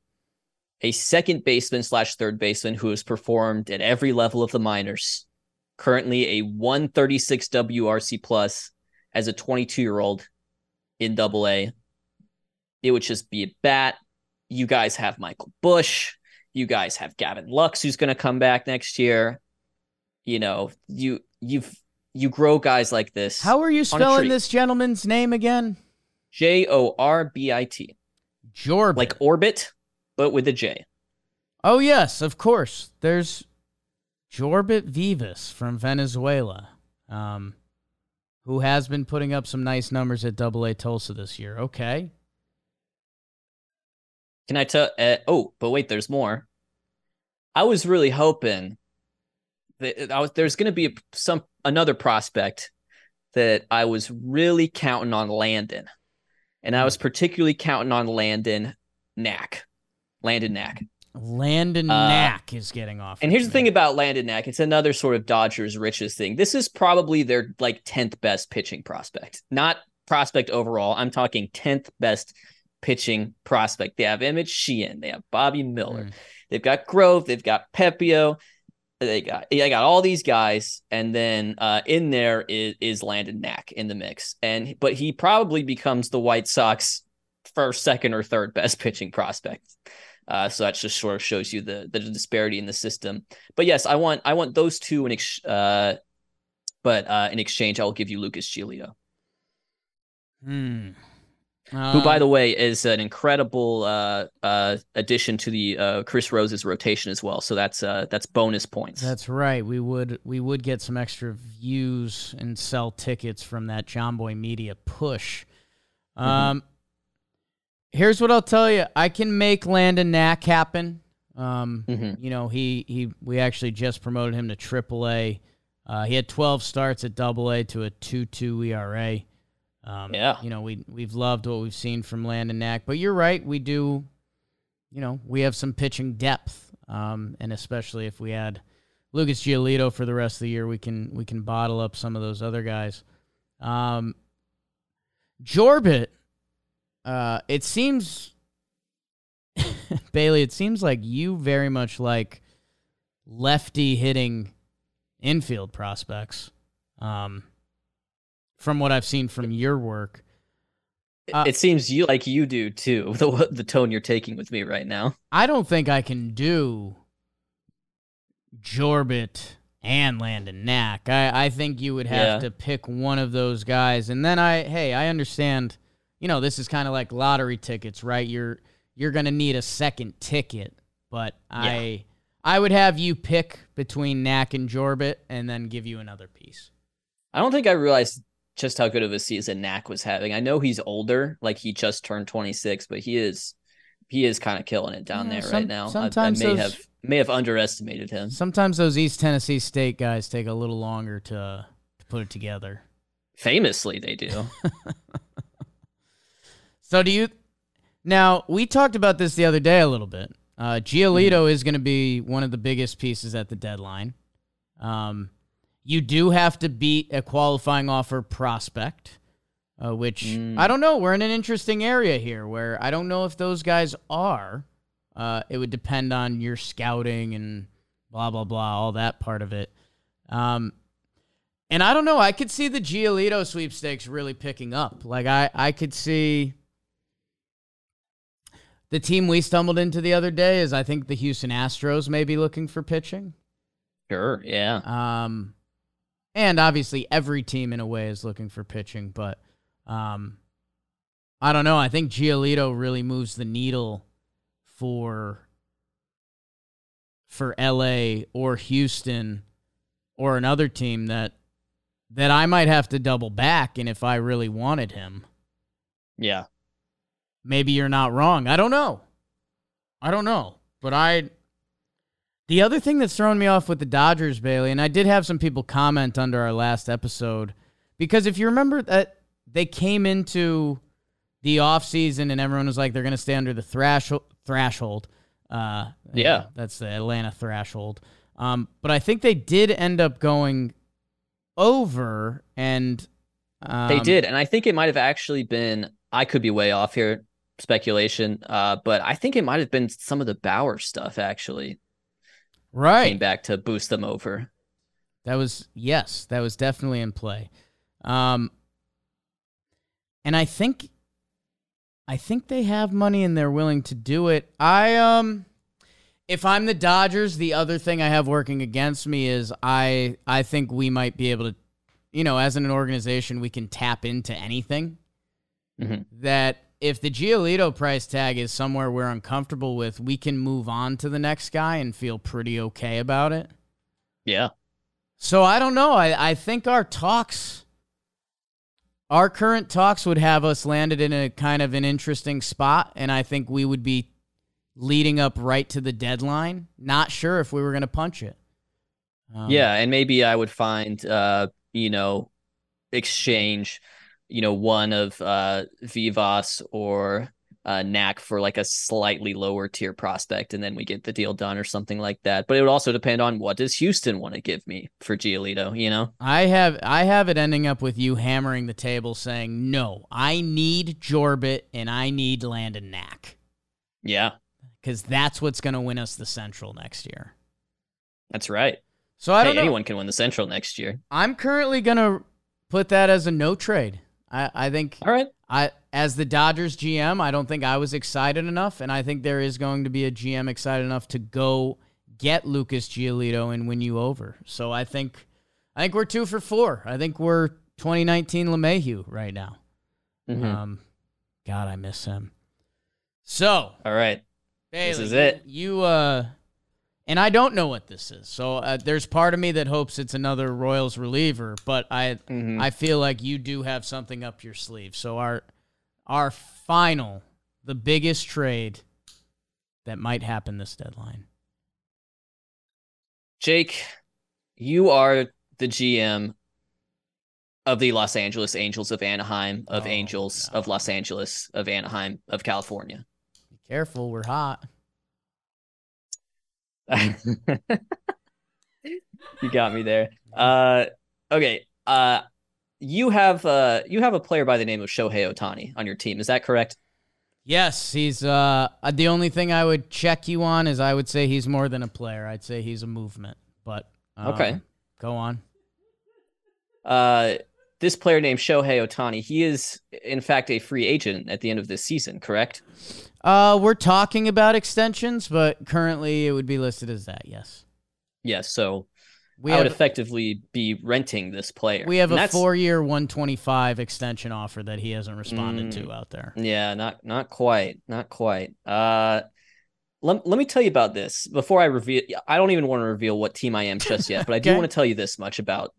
a second baseman slash third baseman who has performed at every level of the minors, currently a 136 WRC plus as a 22 year old in Double A. It would just be a bat. You guys have Michael Busch. You guys have Gavin Lux, who's going to come back next year. You know, you you've you grow guys like this. How are you spelling this gentleman's name again? J O R B I T. Jorbit. Like orbit, but with a J. Oh yes, of course. There's Jorbit Vivas from Venezuela, um, who has been putting up some nice numbers at Double A Tulsa this year. Okay. Can I tell? Uh, oh, but wait, there's more. I was really hoping that I was there's going to be some another prospect that I was really counting on Landon, and I was particularly counting on Landon Knack, Landon Knack. Landon uh, Knack is getting off. And here's the thing about Landon Knack: it's another sort of Dodgers richest thing. This is probably their like tenth best pitching prospect, not prospect overall. I'm talking tenth best pitching prospect. They have Emmet Sheehan, they have Bobby Miller, mm. they've got Grove, they've got Pepiot, they got I got all these guys, and then uh, in there is is Landon Knack in the mix, and but he probably becomes the White Sox first, second, or third best pitching prospect. Uh, so that just sort of shows you the the disparity in the system. But yes, I want I want those two in ex- uh, but uh, in exchange, I will give you Lucas Giolito. Hmm. Um, who, by the um, way, is an incredible uh, uh, addition to the uh, Chris Rose's rotation as well. So that's uh, that's bonus points. That's right. We would we would get some extra views and sell tickets from that Jomboy Media push. Mm-hmm. Um, here's what I'll tell you. I can make Landon Knack happen. Um, mm-hmm. you know, he he we actually just promoted him to AAA. Uh, he had 12 starts at Double A to a 2-2 ERA. Um, yeah. You know, we we've loved what we've seen from Landon Knack, but you're right. We do, you know, we have some pitching depth, um, and especially if we add Lucas Giolito for the rest of the year, we can we can bottle up some of those other guys. Um, Jorbit, uh, it seems, Bailey, it seems like you very much like lefty hitting infield prospects. Um, from what I've seen from your work. Uh, it seems you like you do too. The the tone you're taking with me right now. I don't think I can do Jorbit and Landon Knack. I, I think you would have yeah. to pick one of those guys. And then I hey, I understand, you know, this is kind of like lottery tickets, right? You're you're gonna need a second ticket. But yeah. I I would have you pick between Knack and Jorbit and then give you another piece. I don't think I realized just how good of a season Knack was having. I know he's older, like he just turned 26, but he is he is kind of killing it down yeah, there some, right now. Sometimes I, I may those, have may have underestimated him. Sometimes those East Tennessee State guys take a little longer to to put it together. Famously, they do. so do you? Now we talked about this the other day a little bit. Uh, Giolito mm-hmm. is going to be one of the biggest pieces at the deadline. Um, you do have to beat a qualifying offer prospect, uh, which mm. I don't know. We're in an interesting area here where I don't know if those guys are. Uh, it would depend on your scouting and blah blah blah, all that part of it. Um, and I don't know. I could see the Giolito sweepstakes really picking up. Like I, I could see the team we stumbled into the other day is I think the Houston Astros may be looking for pitching. Sure, yeah. Um, and obviously every team in a way is looking for pitching, but um, I don't know. I think Giolito really moves the needle for for LA or Houston or another team that that I might have to double back and if I really wanted him. Yeah. Maybe you're not wrong. I don't know. I don't know. But I the other thing that's thrown me off with the Dodgers, Bailey, and I did have some people comment under our last episode because if you remember that they came into the offseason and everyone was like they're going to stay under the threshold threshold. Uh, yeah, that's the Atlanta threshold. Um, but I think they did end up going over, and um, they did, and I think it might have actually been. I could be way off here, speculation. Uh, but I think it might have been some of the Bauer stuff actually. Right, came back to boost them over. That was yes, that was definitely in play. Um, and I think I think they have money and they're willing to do it. I um if I'm the Dodgers, the other thing I have working against me is I I think we might be able to you know, as an organization we can tap into anything. Mm-hmm. That if the Giolito price tag is somewhere we're uncomfortable with, we can move on to the next guy and feel pretty okay about it. Yeah. So I don't know. I, I think our talks our current talks would have us landed in a kind of an interesting spot, and I think we would be leading up right to the deadline. Not sure if we were going to punch it. Um, yeah, and maybe I would find, uh, you know, exchange, you know, one of uh, Vivas or uh, Knack for like a slightly lower tier prospect, and then we get the deal done or something like that. But it would also depend on what does Houston want to give me for Giolito. You know, I have I have it ending up with you hammering the table, saying no, I need Jorbit and I need Landon Knack. Yeah, because that's what's going to win us the Central next year. That's right. So I don't hey, know. Anyone can win the Central next year. I'm currently going to put that as a no trade. I, I think. All right. I as the Dodgers GM, I don't think I was excited enough, and I think there is going to be a GM excited enough to go get Lucas Giolito and win you over. So I think I think we're two for four. I think we're 2019 LeMahieu right now. Mm-hmm. Um, God, I miss him. So all right, Bailey, this is it. You uh, and I don't know what this is. So uh, there's part of me that hopes it's another Royals reliever, but I mm-hmm. I feel like you do have something up your sleeve. So our our final, the biggest trade that might happen this deadline. Jake, you are the GM of the Los Angeles Angels of Anaheim, of oh, Angels no. of Los Angeles, of Anaheim, of California. Be careful, we're hot. you got me there. Uh, okay. Uh, you have uh you have a player by the name of Shohei Ohtani on your team. Is that correct? Yes, he's uh the only thing I would check you on is I would say he's more than a player. I'd say he's a movement. But um, okay, go on. Uh, this player named Shohei Ohtani, he is in fact a free agent at the end of this season. Correct? Uh, we're talking about extensions, but currently it would be listed as that. Yes. Yes. So we I would effectively be renting this player. We have and a four-year, one twenty-five extension offer that he hasn't responded mm, to out there. Yeah, not not quite, not quite. Uh, let, let me tell you about this before I reveal. I don't even want to reveal what team I am just yet, but I okay. do want to tell you this much about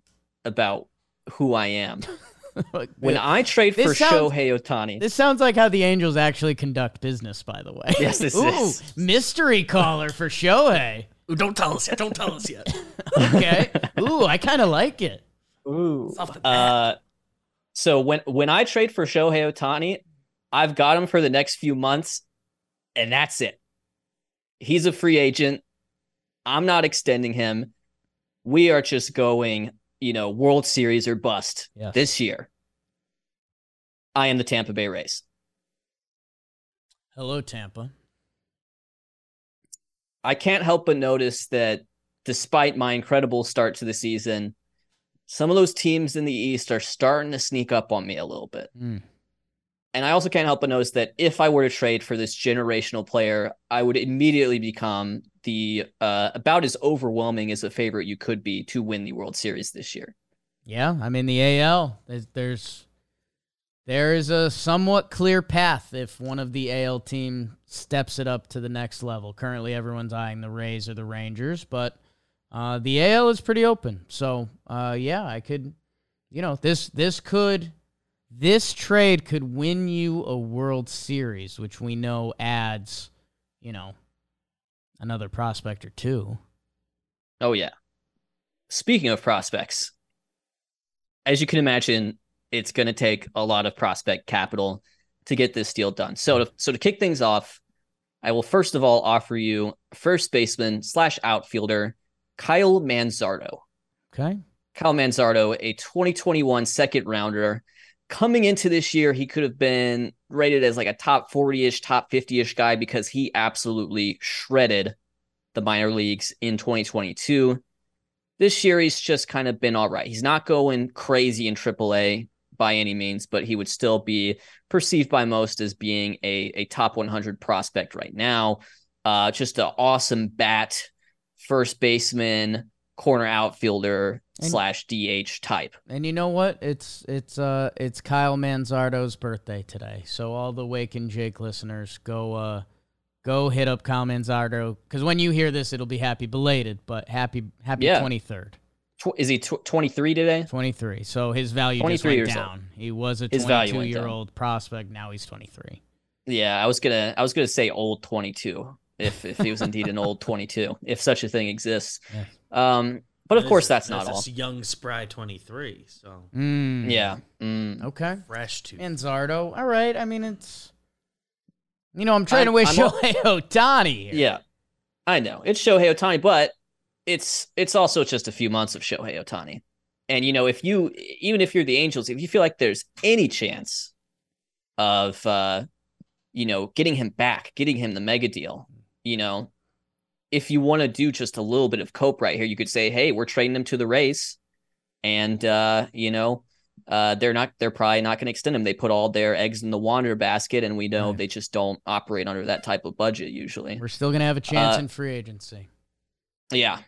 about who I am. when I trade for sounds, Shohei Ohtani. This sounds like how the Angels actually conduct business, by the way. Yes, this Ooh, is. Mystery caller for Shohei. Ooh, don't tell us yet. Don't tell us yet. okay. Ooh, I kind of like it. Ooh. Uh, so when when I trade for Shohei Ohtani, I've got him for the next few months, and that's it. He's a free agent. I'm not extending him. We are just going you know, World Series or bust yes. this year. I am the Tampa Bay Rays. Hello, Tampa. I can't help but notice that despite my incredible start to the season, some of those teams in the East are starting to sneak up on me a little bit. Mm. And I also can't help but notice that if I were to trade for this generational player, I would immediately become the uh, about as overwhelming as a favorite you could be to win the World Series this year. Yeah, I mean the AL. There's, there's there is a somewhat clear path if one of the AL team steps it up to the next level. Currently, everyone's eyeing the Rays or the Rangers, but uh, the AL is pretty open. So, uh, yeah, I could, you know, this this could this trade could win you a World Series, which we know adds, you know, another prospect or two. Oh yeah. Speaking of prospects, as you can imagine, it's going to take a lot of prospect capital to get this deal done. So to, so to kick things off, I will first of all offer you first baseman slash outfielder Kyle Manzardo. Okay. Kyle Manzardo, a 2021 second rounder. Coming into this year, he could have been rated as like a top 40 ish, top 50 ish guy because he absolutely shredded the minor leagues in 2022. This year, he's just kind of been all right. He's not going crazy in AAA by any means, but he would still be perceived by most as being a, a top 100 prospect right now. Uh, just an awesome bat, first baseman, corner outfielder And- slash DH type. And you know what? It's it's uh it's Kyle Manzardo's birthday today. So all the Wake and Jake listeners, go uh go hit up Kyle Manzardo because when you hear this, it'll be happy belated, but happy happy Yeah. twenty third, Tw- is he tw- 23 today? twenty three. So his value just 23 went years old. down. He was a His twenty value two went year old prospect. Now he's twenty three. Yeah, I was gonna I was gonna say old 22 if if he was indeed an old 22 if such a thing exists. Yeah. Um, but of That course is- that's not all. a young spry 23. So Mm. Yeah. Mm. Okay. fresh to Manzardo. All right. I mean, it's you know I'm trying I'm- to wish I'm al- Shohei Ohtani here. Yeah, I know it's Shohei Ohtani, but it's it's also just a few months of Shohei Ohtani. And you know, if you even if you're the Angels, if you feel like there's any chance of uh, you know getting him back, getting him the mega deal, you know, if you want to do just a little bit of cope right here, you could say, hey, we're trading them to the race, and uh, you know. Uh, they're not. They're probably not going to extend them. They put all their eggs in the Wander basket, and we know Right. they just don't operate under that type of budget usually. We're still gonna have a chance Uh, in free agency. Yeah.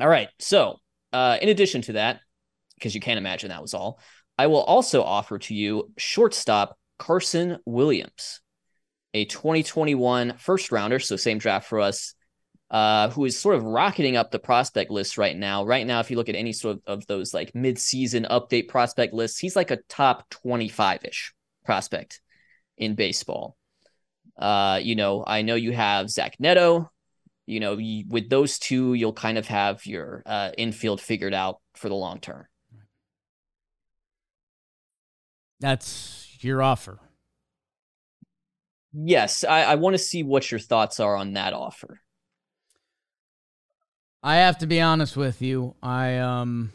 All right. So, uh, in addition to that, because you can't imagine that was all, I will also offer to you shortstop Carson Williams, a 2021 first rounder, so same draft for us, uh, who is sort of rocketing up the prospect list right now. Right now, if you look at any sort of, of those like mid-season update prospect lists, he's like a top 25-ish prospect in baseball. Uh, you know, I know you have Zach Neto, you know, you, with those two, you'll kind of have your uh, infield figured out for the long term. That's your offer. Yes, I, I want to see what your thoughts are on that offer. I have to be honest with you. I um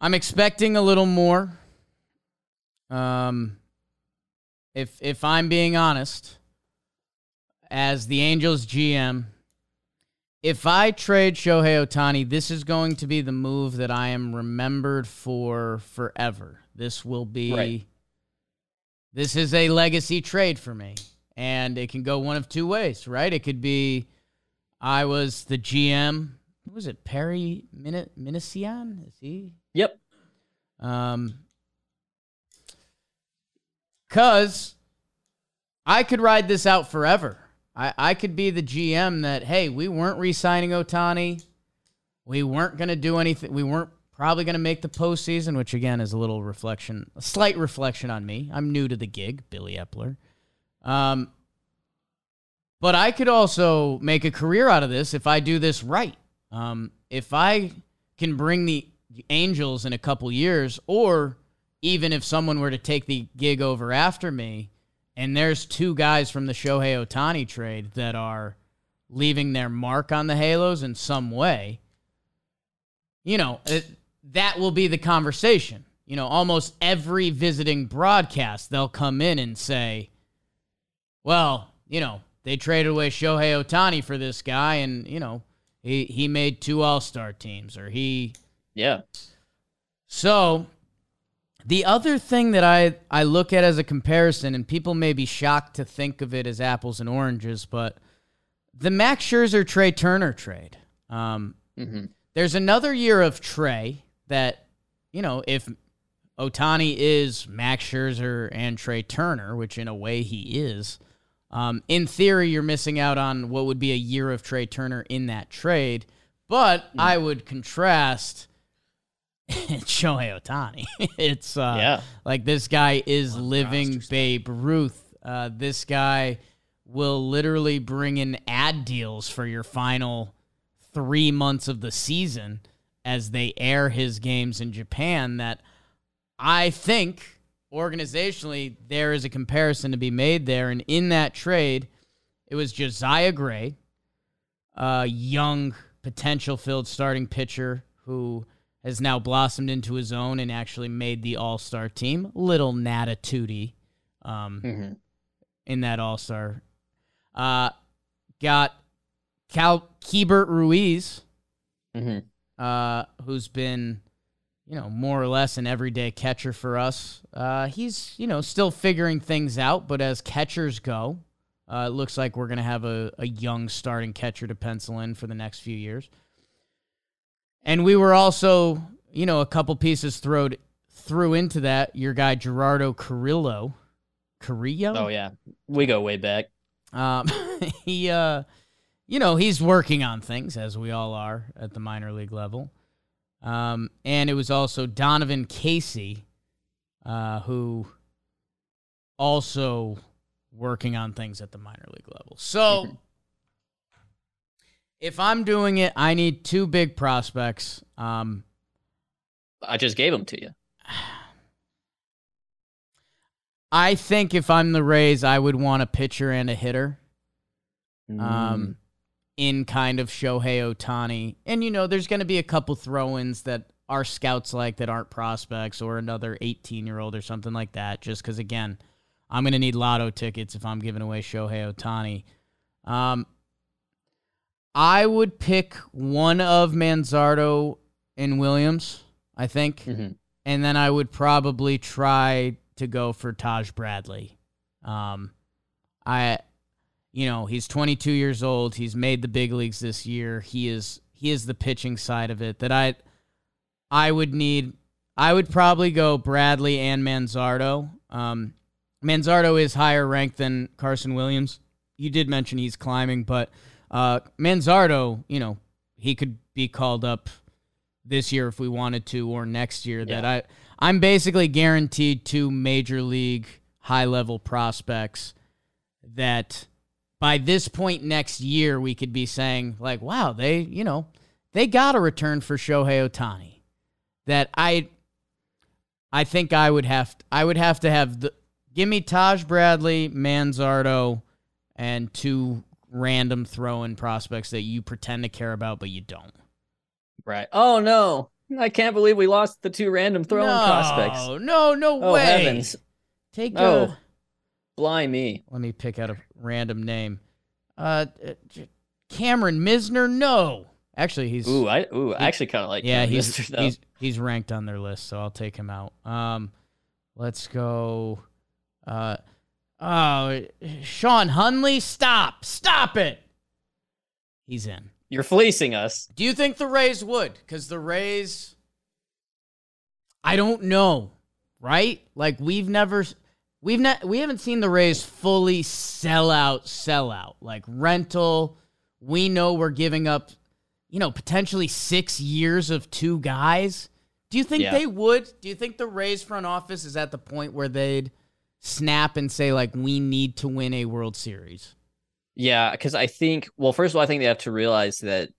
I'm expecting a little more. Um if if I'm being honest, as the Angels GM, if I trade Shohei Ohtani, this is going to be the move that I am remembered for forever. This will be Right. This is a legacy trade for me. And it can go one of two ways, right? It could be I was the GM. What was it? Perry Min-? Is he? Yep. Um, cause I could ride this out forever. I, I could be the GM that, hey, we weren't re-signing Ohtani. We weren't gonna do anything. We weren't probably gonna make the postseason, which again is a little reflection, a slight reflection on me. I'm new to the gig, Billy Eppler. Um, but I could also make a career out of this if I do this right. Um, if I can bring the Angels in a couple years, or even if someone were to take the gig over after me, and there's two guys from the Shohei Ohtani trade that are leaving their mark on the Halos in some way, you know, it, that will be the conversation. You know, almost every visiting broadcast, they'll come in and say, well, you know, they traded away Shohei Ohtani for this guy, and, you know, he, he made two All Star teams, or he Yeah. so The other thing that I, I look at as a comparison, and people may be shocked to think of it as apples and oranges, but the Max Scherzer Trea Turner trade. Um, Mhm. There's another year of Trea that, you know, if Ohtani is Max Scherzer and Trea Turner, which in a way he is, um, in theory, you're missing out on what would be a year of Trea Turner in that trade. But I would contrast Shohei Ohtani. it's uh, Yeah. like this guy is living Babe Ruth. Uh, this guy will literally bring in ad deals for your final three months of the season as they air his games in Japan. That I think organizationally there is a comparison to be made there. And in that trade, it was Josiah Gray, a young potential filled starting pitcher who has now blossomed into his own and actually made the All Star team. Little Nata Tootie um, Mhm. in that All Star. Uh, got Cal Keibert Ruiz, Mhm. Uh, who's been, you know, more or less an everyday catcher for us. Uh, he's, you know, still figuring things out, but as catchers go, uh, it looks like we're going to have a, a young starting catcher to pencil in for the next few years. And we were also, you know, a couple pieces thrown threw into that. Your guy Gerardo Carrillo, Carrillo. Oh yeah, we go way back. Um, he, uh, you know, he's working on things as we all are at the minor league level. Um, and it was also Donovan Casey, uh, who also working on things at the minor league level. So if I'm doing it, I need two big prospects. Um, I just gave them to you. I think if I'm the Rays, I would want a pitcher and a hitter. Mm. um, in kind of Shohei Ohtani. And, you know, there's going to be a couple throw ins that our scouts like that aren't prospects or another 18 year old or something like that, just because, again, I'm going to need lotto tickets if I'm giving away Shohei Ohtani. Um, I would pick one of Manzardo and Williams, I think. Mhm. And then I would probably try to go for Taj Bradley. Um, I, you know, he's 22 years old. He's made the big leagues this year. He is he is the pitching side of it that I, I would need. I would probably go Bradley and Manzardo. Um, Manzardo is higher ranked than Carson Williams. You did mention he's climbing, but uh, Manzardo, you know, he could be called up this year if we wanted to, or next year. That I I'm basically guaranteed two major league high level prospects that by this point next year we could be saying like, wow, they you know they got a return for Shohei Ohtani. That I I think I would have I would have to have the give me Taj Bradley, Manzardo, and two random throw-in prospects that you pretend to care about but you don't. Right. Oh no, I can't believe we lost the two random throwing no, prospects. No, no Oh way. heavens! Take Oh. a Blimey. me. let me pick out a random name. Uh, Cameron Misner. No, actually he's Ooh, I ooh, I actually kind of like yeah he's Mister, he's he's ranked on their list, so I'll take him out. Um, let's go. Uh, oh, Sean Hunley. Stop! Stop it. He's in. You're fleecing us. Do you think the Rays would? Because the Rays, I don't know, right? Like we've never, we've not, we haven't seen the Rays fully sell out, sell out. Like rental, we know we're giving up, you know, potentially six years of two guys. Do you think Yeah. they would? Do you think the Rays front office is at the point where they'd snap and say like, we need to win a World Series? Yeah, because I think well, first of all, I think they have to realize that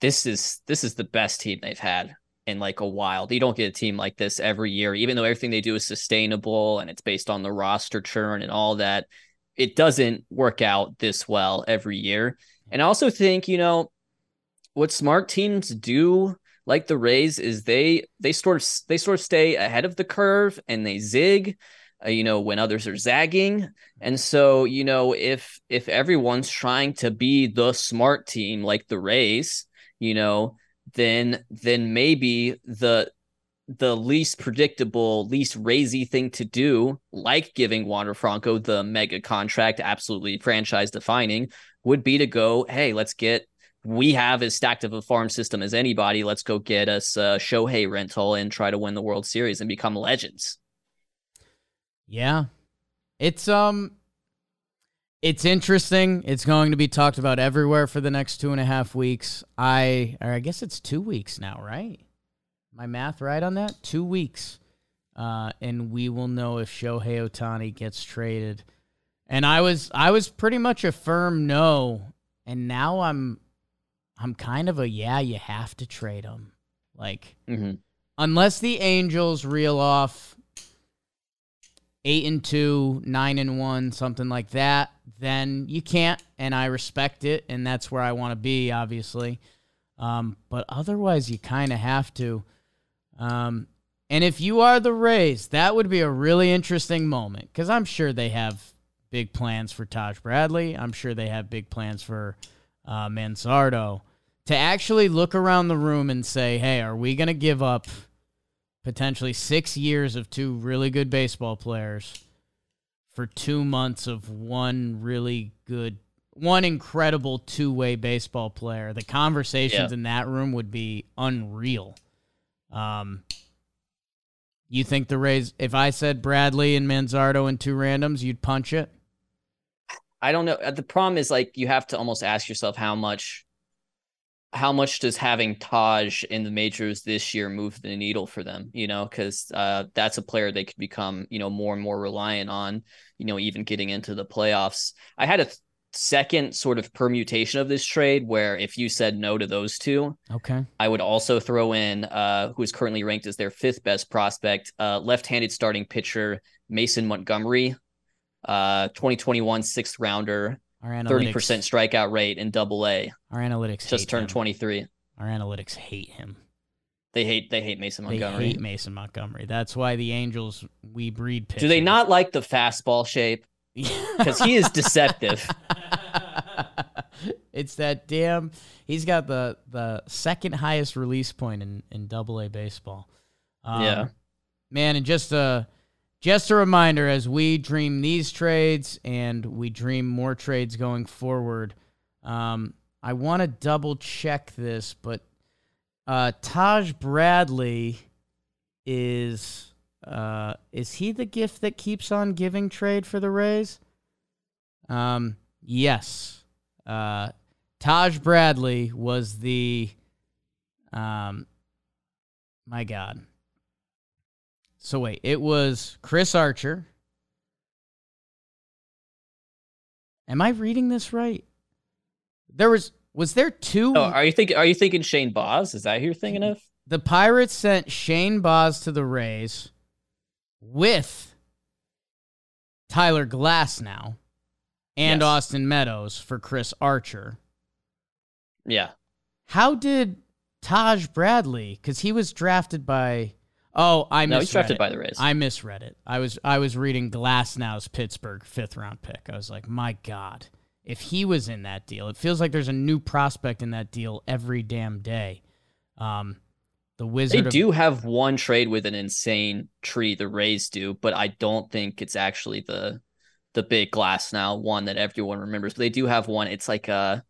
this is this is the best team they've had in like a while. You don't get a team like this every year, even though everything they do is sustainable and it's based on the roster churn and all that. It doesn't work out this well every year. And I also think, you know, what smart teams do like the Rays is they they sort of they sort of stay ahead of the curve and they zig, uh, you know, when others are zagging. And so, you know, if if everyone's trying to be the smart team like the Rays, you know, then then maybe the the least predictable, least razy thing to do, like giving Wander Franco the mega contract, absolutely franchise defining, would be to go, hey, let's get we have as stacked of a farm system as anybody. Let's go get us a Shohei rental and try to win the World Series and become legends. Yeah. It's um it's interesting. It's going to be talked about everywhere for the next two and a half weeks. I or I guess it's two weeks now, right? My math right on that? Two weeks. Uh, and we will know if Shohei Ohtani gets traded. And I was I was pretty much a firm no, and now I'm I'm kind of a yeah, you have to trade him. Like mm-hmm. unless the Angels reel off eight and two, nine and one, something like that, then you can't, and I respect it, and that's where I want to be, obviously. Um, but otherwise, you kind of have to. Um, and if you are the Rays, that would be a really interesting moment because I'm sure they have big plans for Taj Bradley. I'm sure they have big plans for uh, Manzardo. To actually look around the room and say, hey, are we going to give up potentially six years of two really good baseball players for two months of one really good, one incredible two way baseball player. The conversations yeah. in that room would be unreal. Um, you think the Rays, if I said Bradley and Manzardo and two randoms, you'd punch it? I don't know. The problem is like you have to almost ask yourself how much how much does having Taj in the majors this year move the needle for them? You know, because uh, that's a player they could become, you know, more and more reliant on. You know, even getting into the playoffs. I had a th- second sort of permutation of this trade where if you said no to those two, okay, I would also throw in uh, who is currently ranked as their fifth best prospect, uh, left-handed starting pitcher Mason Montgomery, uh, 2021 sixth rounder thirty percent strikeout rate in Double A. Our analytics just turned twenty three. Our analytics hate him. They hate they hate Mason Montgomery. They hate Mason Montgomery. That's why the Angels we breed pitchers. Do they not like the fastball shape? Because he is deceptive. it's that damn. He's got the the second highest release point in in Double A baseball. Um, yeah, man, and just uh just a reminder as we dream these trades and we dream more trades going forward. Um, I want to double check this, but uh, Taj Bradley is uh, is he the gift that keeps on giving trade for the Rays? Um, yes. Uh, Taj Bradley was the um, my God. So wait, it was Chris Archer. Am I reading this right? There was was there two Oh, are you thinking are you thinking Shane Baz? Is that who you're thinking of? The Pirates sent Shane Baz to the Rays with Tyler Glasnow and yes. Austin Meadows for Chris Archer. Yeah. How did Taj Bradley, because he was drafted by Oh, I no, he's drafted it. by the Rays. I misread it. I was I was reading Glasnow's Pittsburgh fifth round pick. I was like, my God, if he was in that deal, it feels like there's a new prospect in that deal every damn day. Um, the Wizard. They of- do have one trade with an insane tree. The Rays do, but I don't think it's actually the the big Glasnow one that everyone remembers. But they do have one. It's like a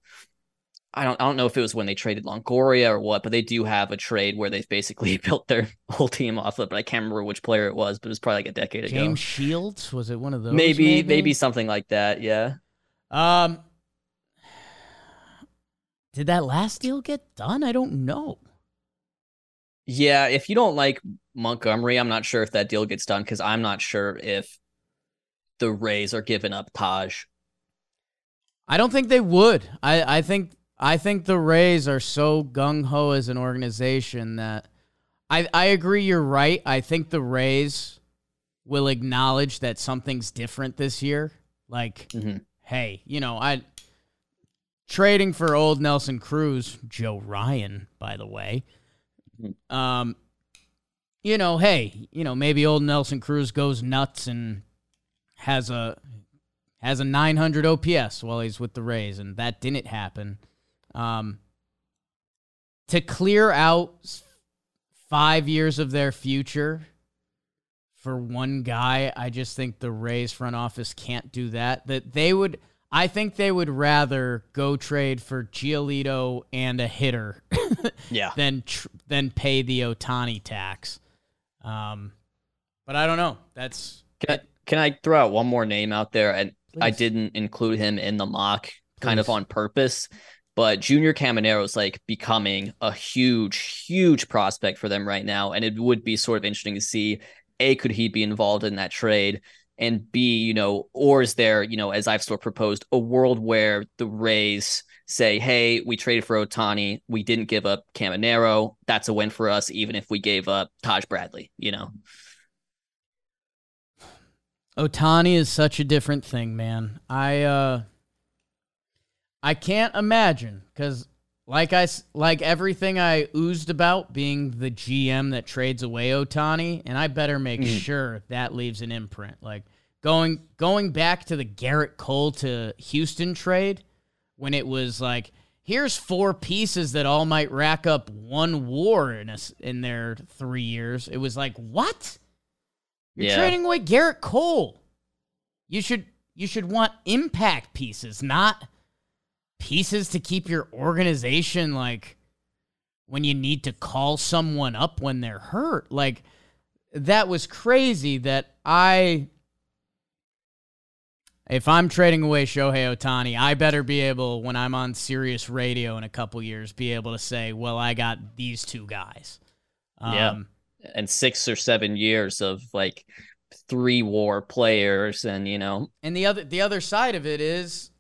I don't I don't know if it was when they traded Longoria or what, but they do have a trade where they've basically built their whole team off of. But I can't remember which player it was, but it was probably like a decade James ago. James Shields was it one of those? Maybe, maybe, maybe something like that. Yeah. Um. Did that last deal get done? I don't know. Yeah, if you don't like Montgomery, I'm not sure if that deal gets done because I'm not sure if the Rays are giving up Taj. I don't think they would. I, I think I think the Rays are so gung ho as an organization that I I agree you're right. I think the Rays will acknowledge that something's different this year. Like, mm-hmm. hey, you know, I trading for old Nelson Cruz, Joe Ryan, by the way. Mm-hmm. Um, you know, hey, you know, maybe old Nelson Cruz goes nuts and has a has a 900 OPS while he's with the Rays, and that didn't happen. Um, to clear out five years of their future for one guy. I just think the Rays front office can't do that. That they would. I think they would rather go trade for Giolito and a hitter Yeah. than tr- than pay the Ohtani tax. Um, but I don't know. That's Can I, can I throw out one more name out there? And I didn't include him in the mock kind of on purpose. But Junior Caminero is like becoming a huge, huge prospect for them right now. And it would be sort of interesting to see A, could he be involved in that trade? And B, you know, or is there, you know, as I've sort of proposed, a world where the Rays say, hey, we traded for Ohtani. We didn't give up Caminero. That's a win for us, even if we gave up Taj Bradley, you know? Ohtani is such a different thing, man. I uh I can't imagine cuz like I like everything I oozed about being the GM that trades away Ohtani and I better make Mhm. sure that leaves an imprint. Like going going back to the Gerrit Cole to Houston trade when it was like here's four pieces that all might rack up one war in us in their 3 years. It was like, "What?" You're Yeah. trading away Gerrit Cole. You should you should want impact pieces, not pieces to keep your organization like when you need to call someone up when they're hurt. Like that was crazy that I if I'm trading away Shohei Ohtani, I better be able when I'm on Sirius radio in a couple years be able to say, "Well, I got these two guys." Yeah. Um, and six or seven years of like three war players and you know And the other the other side of it is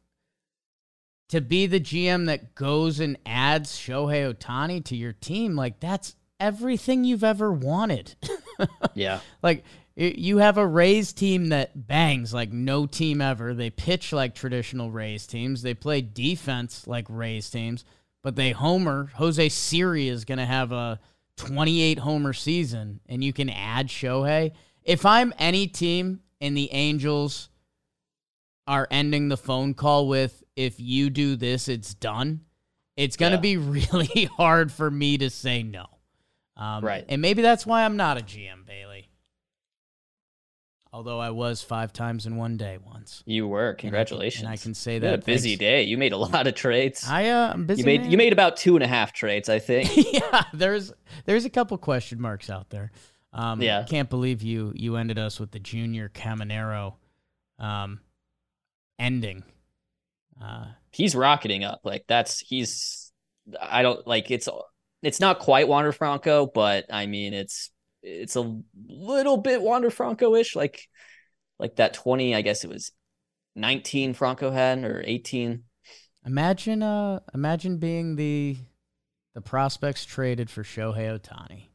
to be the GM that goes and adds Shohei Ohtani to your team, like that's everything you've ever wanted. yeah like it, you have a Rays team that bangs like no team ever. They pitch like traditional Rays teams. They play defense like Rays teams, but they homer. Jose Siri is going to have a 28 homer season, and you can add Shohei. If I'm any team and the Angels are ending the phone call with, if you do this, it's done, it's going to Yeah. be really hard for me to say no. Um, Right. And maybe that's why I'm not a GM, Bailey. Although I was five times in one day once. you were And I congratulations And I can say that. a busy thanks- day you made a lot of trades I, uh, I'm busy. you made man. you made about two and a half trades i think yeah, there's there's a couple question marks out there. Um, Yeah. can't believe you you ended us with the junior Caminero um, ending. Uh, he's rocketing up like that's he's i don't like it's it's not quite wander franco but i mean it's it's a little bit wander franco-ish like like that 20 i guess it was 19 franco had or 18 imagine uh imagine being the the prospects traded for Shohei Ohtani.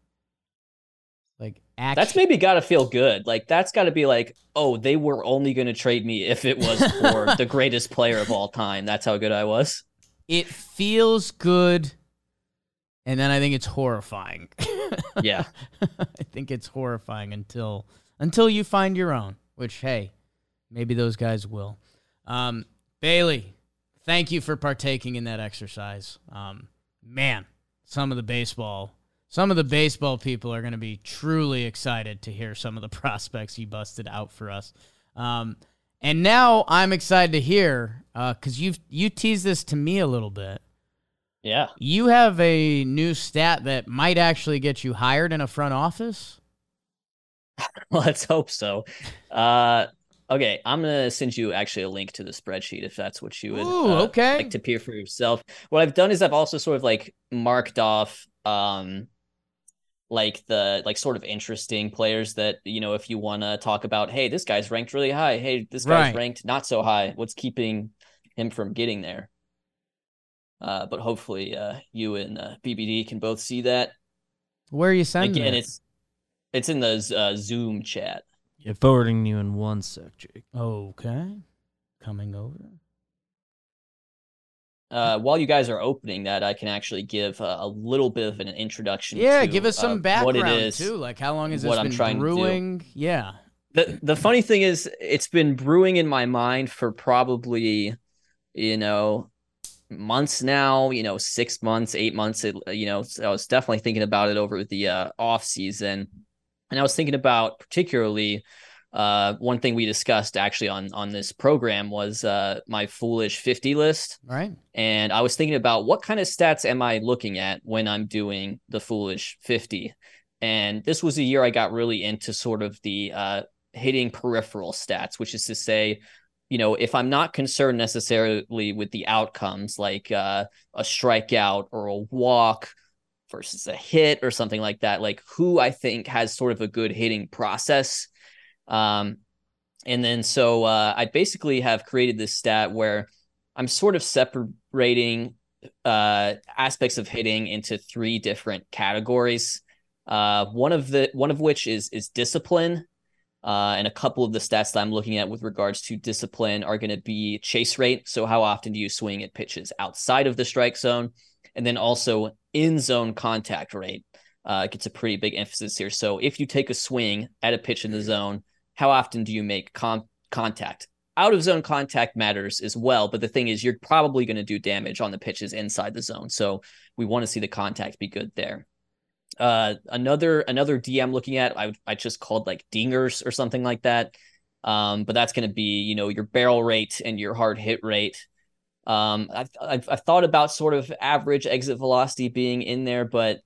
Actually, That's maybe got to feel good. Like that's got to be like, oh, they were only going to trade me if it was for the greatest player of all time. That's how good I was. it feels good, and then I think it's horrifying. Yeah. I think it's horrifying until until you find your own, which hey, maybe those guys will. Um, Bailey, thank you for partaking in that exercise. Um, man, some of the baseball, some of the baseball people are going to be truly excited to hear some of the prospects you busted out for us. Um, and now I'm excited to hear because you've you teased this to me a little bit. Yeah. You have a new stat that might actually get you hired in a front office. Let's hope so. Uh, okay. I'm going to send you actually a link to the spreadsheet if that's what you would Ooh, uh, okay. like to peer for yourself. What I've done is I've also sort of like marked off, um, like the like sort of interesting players that you know if you want to talk about hey this guy's ranked really high hey this guy's Right. ranked not so high what's keeping him from getting there uh but hopefully uh you and uh, bbd can both see that Where are you sending again it? it's it's in the uh, zoom chat Yeah, forwarding you in one sec, Jake. okay. Coming over. Uh while you guys are opening that i can actually give uh, a little bit of an introduction Yeah, to, give us uh, some background what it is too. Like how long has this what I'm been trying to do. brewing? Yeah. the the funny thing is it's been brewing in my mind for probably you know months now, you know, six months, eight months. It, you know, so I was definitely thinking about it over the uh, off season, and I was thinking about particularly uh, one thing we discussed actually on on this program was uh, my foolish 50 list. Right. And I was thinking about what kind of stats am I looking at when I'm doing the foolish 50. And this was a year I got really into sort of the uh, hitting peripheral stats, which is to say, you know, if I'm not concerned necessarily with the outcomes like uh, a strikeout or a walk versus a hit or something like that, like who I think has sort of a good hitting process. Um, and then so uh, I basically have created this stat where I'm sort of separating uh, aspects of hitting into three different categories. Uh, one of the one of which is is discipline, uh, and a couple of the stats that I'm looking at with regards to discipline are going to be chase rate. So, how often do you swing at pitches outside of the strike zone? And then also in zone contact rate uh, gets a pretty big emphasis here. So, if you take a swing at a pitch in the zone, how often do you make con- contact? Out of zone contact matters as well. But the thing is, you're probably going to do damage on the pitches inside the zone. So, we want to see the contact be good there. Uh, another another DM looking at I I just called like dingers or something like that. Um, but that's going to be you know your barrel rate and your hard hit rate. Um, I've, I've, I've thought about sort of average exit velocity being in there, but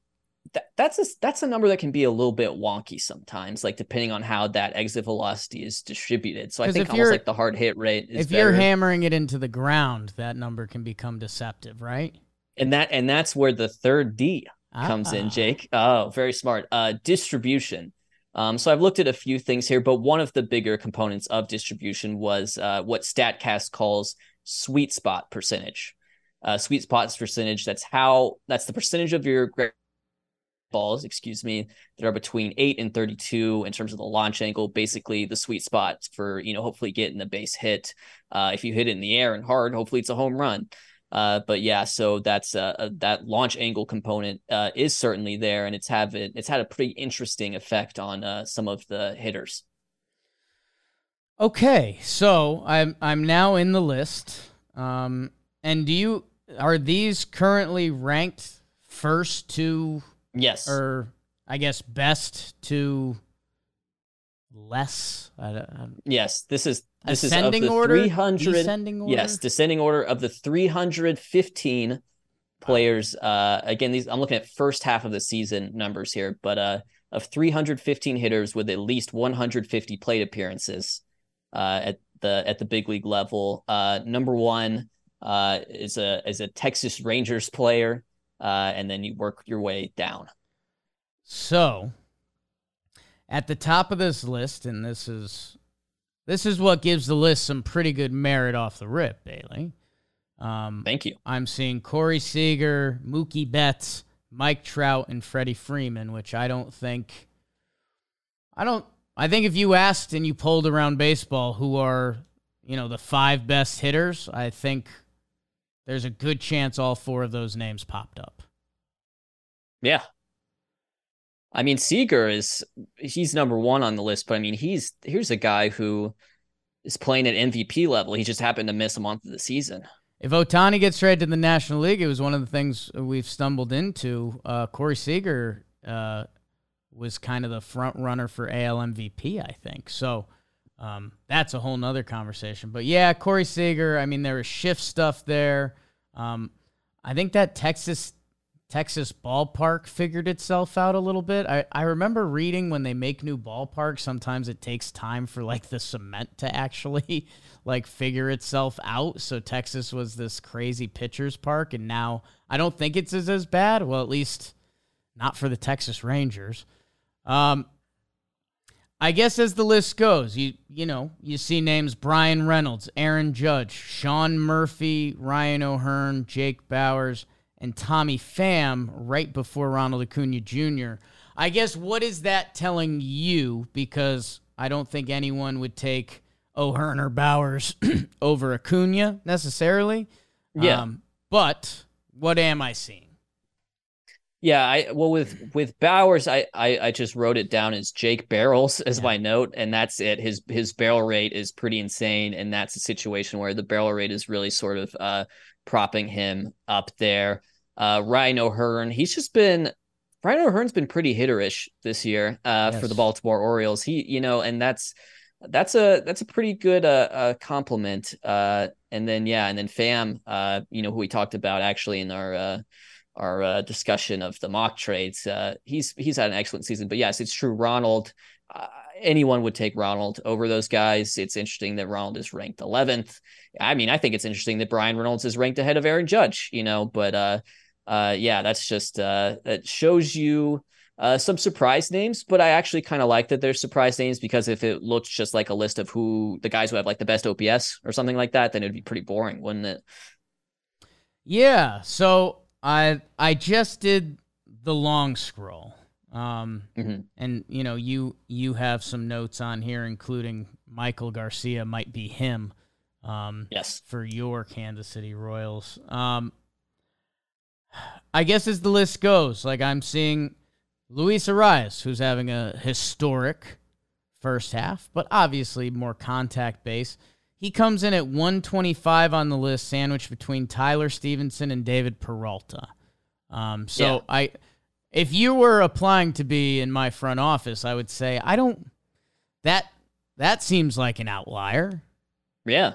that, that's a that's a number that can be a little bit wonky sometimes, like depending on how that exit velocity is distributed. So I think almost like the hard hit rate. Is if better. you're hammering it into the ground, that number can become deceptive, right? And that and that's where the third D comes in, ah. Jake. Oh, very smart. Uh, distribution. Um, so I've looked at a few things here, but one of the bigger components of distribution was uh, what Statcast calls sweet spot percentage. Uh, sweet spots percentage. That's how. That's the percentage of your balls, excuse me, that are between eight and thirty-two in terms of the launch angle. Basically, the sweet spot for you know hopefully getting the base hit. Uh, if you hit it in the air and hard, hopefully it's a home run. Uh, but yeah, so that's uh, uh, that launch angle component uh, is certainly there, and it's have it, it's had a pretty interesting effect on uh, some of the hitters. Okay, so I'm I'm now in the list. Um, and do you are these currently ranked first to yes, or I guess best to less? I, I, yes, this is this Ascending is of the order? 300 Descending order? Yes, descending order of the 315 players. Uh, again, these I'm looking at first half of the season numbers here, but uh, of 315 hitters with at least 150 plate appearances uh, at the at the big league level. Uh, number one uh, is a is a Texas Rangers player, uh, and then you work your way down. So, at the top of this list, and this is this is what gives the list some pretty good merit off the rip, Bailey. Um, Thank you. I'm seeing Corey Seager, Mookie Betts, Mike Trout, and Freddie Freeman, which I don't think. I don't. I think if you asked and you polled around baseball who are, you know, the five best hitters, I think there's a good chance all four of those names popped up. Yeah, I mean, Seager is he's number one on the list, but I mean, he's here's a guy who is playing at MVP level. He just happened to miss a month of the season. If Ohtani gets traded to the National League, it was one of the things we've stumbled into. Uh, Corey Seager uh, was kind of the front runner for AL MVP, I think. So um, that's a whole nother conversation. But yeah, Corey Seager. I mean, there was shift stuff there. Um, I think that Texas Texas ballpark figured itself out a little bit. I, I remember reading when they make new ballparks, sometimes it takes time for like the cement to actually like figure itself out. So Texas was this crazy pitcher's park, and now I don't think it's as, as bad. Well, at least not for the Texas Rangers. Um, I guess as the list goes, you you know you see names Bryan Reynolds, Aaron Judge, Sean Murphy, Ryan O'Hearn, Jake Bauers, and Tommy Pham right before Ronald Acuna Jr. I guess what is that telling you? Because I don't think anyone would take O'Hearn or Bauers over Acuna necessarily. Yeah. Um, but what am I seeing? Yeah, I well with with Bauers, I, I I just wrote it down as Jake barrels as yeah. my note, and that's it. His his barrel rate is pretty insane, and that's a situation where the barrel rate is really sort of uh propping him up there. Uh, Ryan O'Hearn, he's just been Ryan O'Hearn's been pretty hitterish this year uh, yes. for the Baltimore Orioles. He, you know, and that's that's a that's a pretty good uh, uh compliment. Uh, and then yeah, and then Pham, uh, you know, who we talked about actually in our uh, our uh, discussion of the mock trades. Uh, he's he's had an excellent season, but yes, it's true. Ronald, uh, anyone would take Ronald over those guys. It's interesting that Ronald is ranked 11th. I mean, I think it's interesting that Bryan Reynolds is ranked ahead of Aaron Judge. You know, but uh, uh, yeah, that's just uh, that shows you. Some surprise names, but I actually kind of like that there's surprise names because if it looked just like a list of who the guys who have like the best OPS or something like that, then it'd be pretty boring, wouldn't it? Yeah. So I I just did the long scroll. Um, mm-hmm. and you know, you you have some notes on here, including Maikel Garcia might be him. Um, yes, for your Kansas City Royals. Um, I guess as the list goes, like I'm seeing Luis Arraez, who's having a historic first half, but obviously more contact base. He comes in at 125 on the list, sandwiched between Tyler Stephenson and David Peralta. Um, so yeah. I, if you were applying to be in my front office, I would say I don't. That that seems like an outlier. Yeah.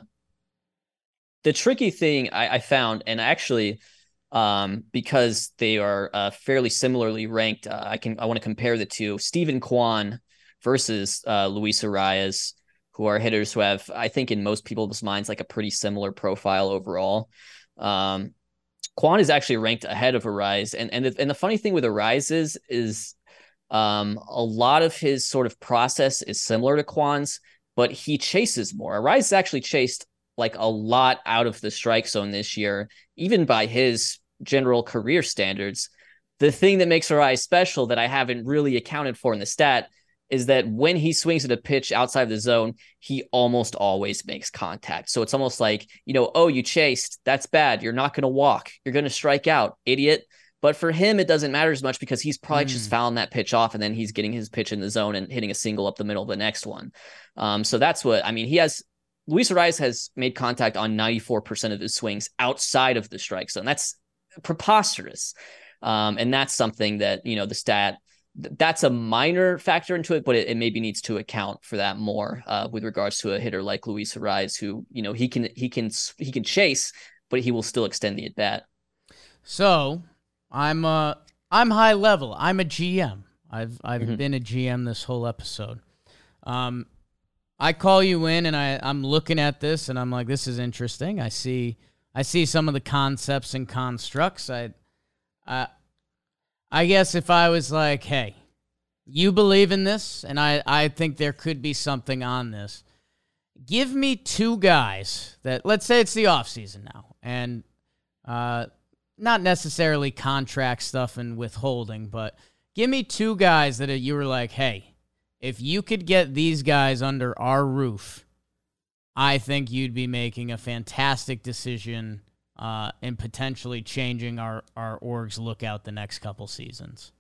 The tricky thing I, I found, and actually, um, because they are uh, fairly similarly ranked, uh, I can I want to compare the two. Steven Kwan versus uh, Luis Arraez who are hitters who have, I think, in most people's minds, like a pretty similar profile overall. Um, Kwan is actually ranked ahead of Arraez, and and the, and the funny thing with Arraez is is um, a lot of his sort of process is similar to Kwan's, but he chases more. Arraez actually chased like a lot out of the strike zone this year, even by his general career standards. The thing that makes Arraez special that I haven't really accounted for in the stat is that when he swings at a pitch outside of the zone, he almost always makes contact. So it's almost like, you know, oh, you chased. That's bad. You're not going to walk. You're going to strike out, idiot. But for him, it doesn't matter as much because he's probably mm. just fouling that pitch off and then he's getting his pitch in the zone and hitting a single up the middle of the next one. Um, so that's what I mean. He has Luis Arraez has made contact on 94% of his swings outside of the strike zone. That's preposterous. Um, and that's something that, you know, the stat that's a minor factor into it, but it, it, maybe needs to account for that more uh, with regards to a hitter like Luis Arraez, who you know he can he can he can chase, but he will still extend the at bat. So I'm uh I'm high level. I'm a GM. I've I've mm-hmm. been a GM this whole episode. Um, I call you in and I I'm looking at this and I'm like, this is interesting. I see I see some of the concepts and constructs. I uh, I guess if I was like, hey, you believe in this, and I, I think there could be something on this. Give me two guys that, let's say it's the offseason now, and uh, not necessarily contract stuff and withholding, but give me two guys that you were like, hey, if you could get these guys under our roof, I think you'd be making a fantastic decision uh, and potentially changing our our org's look out the next couple seasons.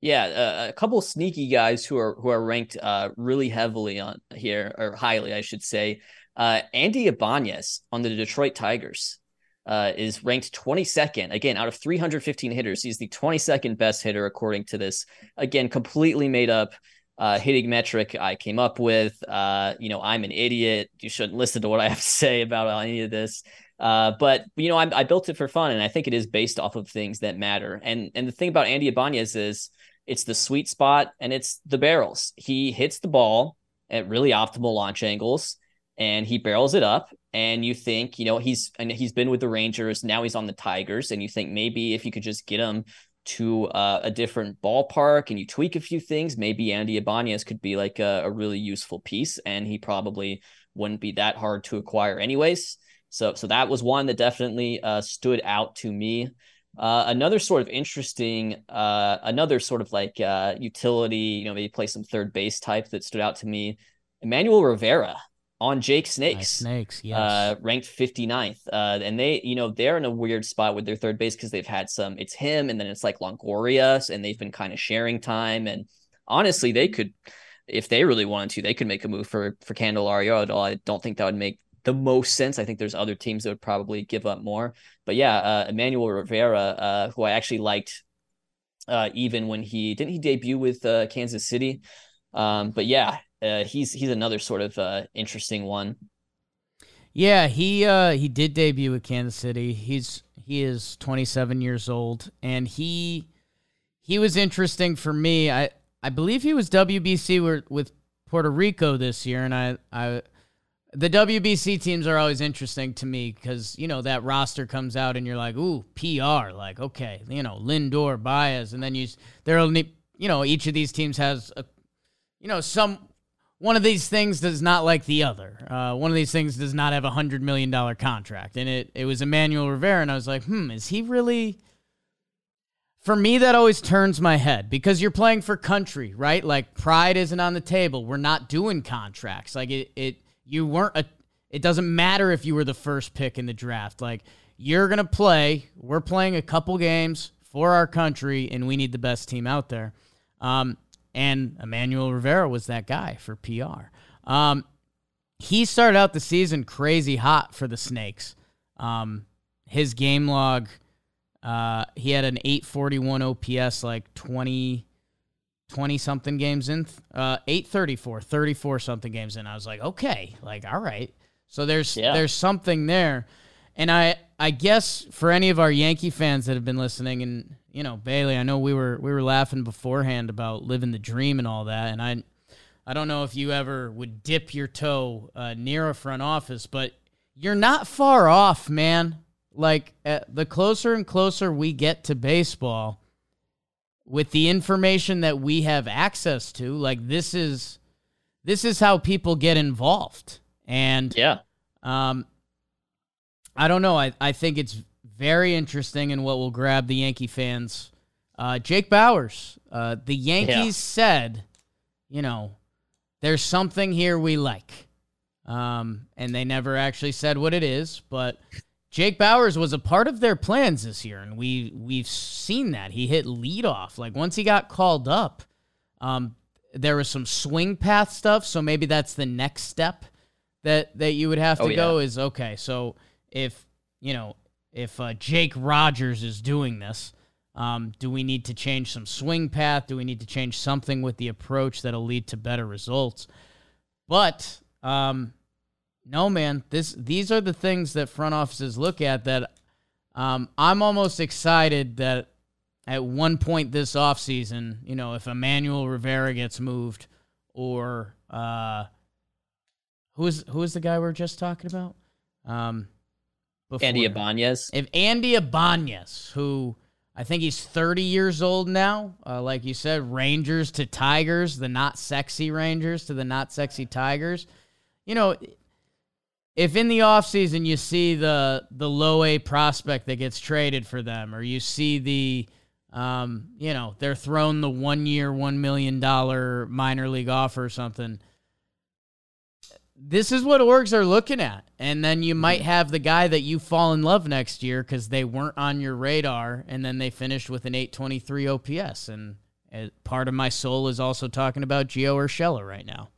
Yeah, uh, a couple sneaky guys who are who are ranked uh, really heavily on here or highly, I should say. Uh, Andy Ibanez on the Detroit Tigers uh, is ranked 22nd. Again, out of 315 hitters, he's the 22nd best hitter according to this. Again, completely made up uh, hitting metric I came up with. Uh, you know, I'm an idiot. You shouldn't listen to what I have to say about any of this. Uh, but you know, I, I, built it for fun, and I think it is based off of things that matter. And and the thing about Andy Ibanez is it's the sweet spot and it's the barrels. He hits the ball at really optimal launch angles, and he barrels it up. And you think, you know, he's and he's been with the Rangers. Now he's on the Tigers, and you think maybe if you could just get him to uh, a different ballpark and you tweak a few things, maybe Andy Ibanez could be like a, a really useful piece, and he probably wouldn't be that hard to acquire anyways. So so that was one that definitely uh, stood out to me. Uh, another sort of interesting, uh, another sort of like uh, utility, you know, maybe play some third base type that stood out to me. Emmanuel Rivera on Jake Snakes. Nice snakes, yes. Uh, ranked 59th. Uh, and they, you know, they're in a weird spot with their third base because they've had some, it's him and then it's like Longoria, and they've been kind of sharing time. And honestly, they could, if they really wanted to, they could make a move for for Candelario. At all. I don't think that would make the most sense. I think there's other teams that would probably give up more. But yeah, uh, Emmanuel Rivera, uh, who I actually liked uh, even when he didn't he debut with uh, Kansas City. Um, but yeah, uh, he's he's another sort of uh, interesting one. Yeah, he he did debut with Kansas City. He's he is 27 years old, and he he was interesting for me. I I believe he was WBC with Puerto Rico this year, and I I the WBC teams are always interesting to me because you know that roster comes out and you're like, ooh, PR, like okay, you know Lindor, Baez, and then you there only you know each of these teams has a you know some one of these things does not like the other. Uh, one of these things does not have a hundred million dollar contract, and it it was Emmanuel Rivera, and I was like, hmm, is he really? For me, that always turns my head because you're playing for country, right? Like pride isn't on the table. We're not doing contracts. Like it, it you weren't a it doesn't matter if you were the first pick in the draft. Like you're going to play, we're playing a couple games for our country and we need the best team out there. Um, and Emmanuel Rivera was that guy for PR. Um, he started out the season crazy hot for the Snakes. Um, his game log, uh, he had an 841 OPS like 20, 20 something games in, uh, 834, 34 something games in. I was like, okay, like, all right. So there's, yeah. there's something there. And I, I guess for any of our Yankee fans that have been listening and, you know, Bailey, I know we were, we were laughing beforehand about living the dream and all that. And I, I don't know if you ever would dip your toe uh, near a front office, but you're not far off, man. Like the closer and closer we get to baseball, with the information that we have access to, like this is this is how people get involved. And yeah. Um I don't know. I, I think it's very interesting and what will grab the Yankee fans. Uh, Jake Bauers uh, the Yankees yeah. said, you know, there's something here we like. Um, and they never actually said what it is, but Jake Bauers was a part of their plans this year, and we we've seen that he hit leadoff. Like once he got called up, um, there was some swing path stuff. So maybe that's the next step that that you would have to oh, go. Yeah. Is okay. So if you know if uh, Jake Rogers is doing this, um, do we need to change some swing path? Do we need to change something with the approach that'll lead to better results? But um, no, man. This these are the things that front offices look at that um, I'm almost excited that at one point this offseason, you know, if Emmanuel Rivera gets moved or uh, who is who is the guy we are just talking about? Um, before, Andy Ibanez. If Andy Ibanez, who I think he's 30 years old now, uh, like you said, Rangers to Tigers, the not sexy Rangers to the not sexy Tigers. You know, if in the offseason you see the the low A prospect that gets traded for them, or you see the um, you know, they're thrown the one year, one million dollar minor league offer or something. This is what orgs are looking at. And then you might have the guy that you fall in love next year because they weren't on your radar and then they finished with an 823 OPS. And uh, part of my soul is also talking about Gio Urshela right now.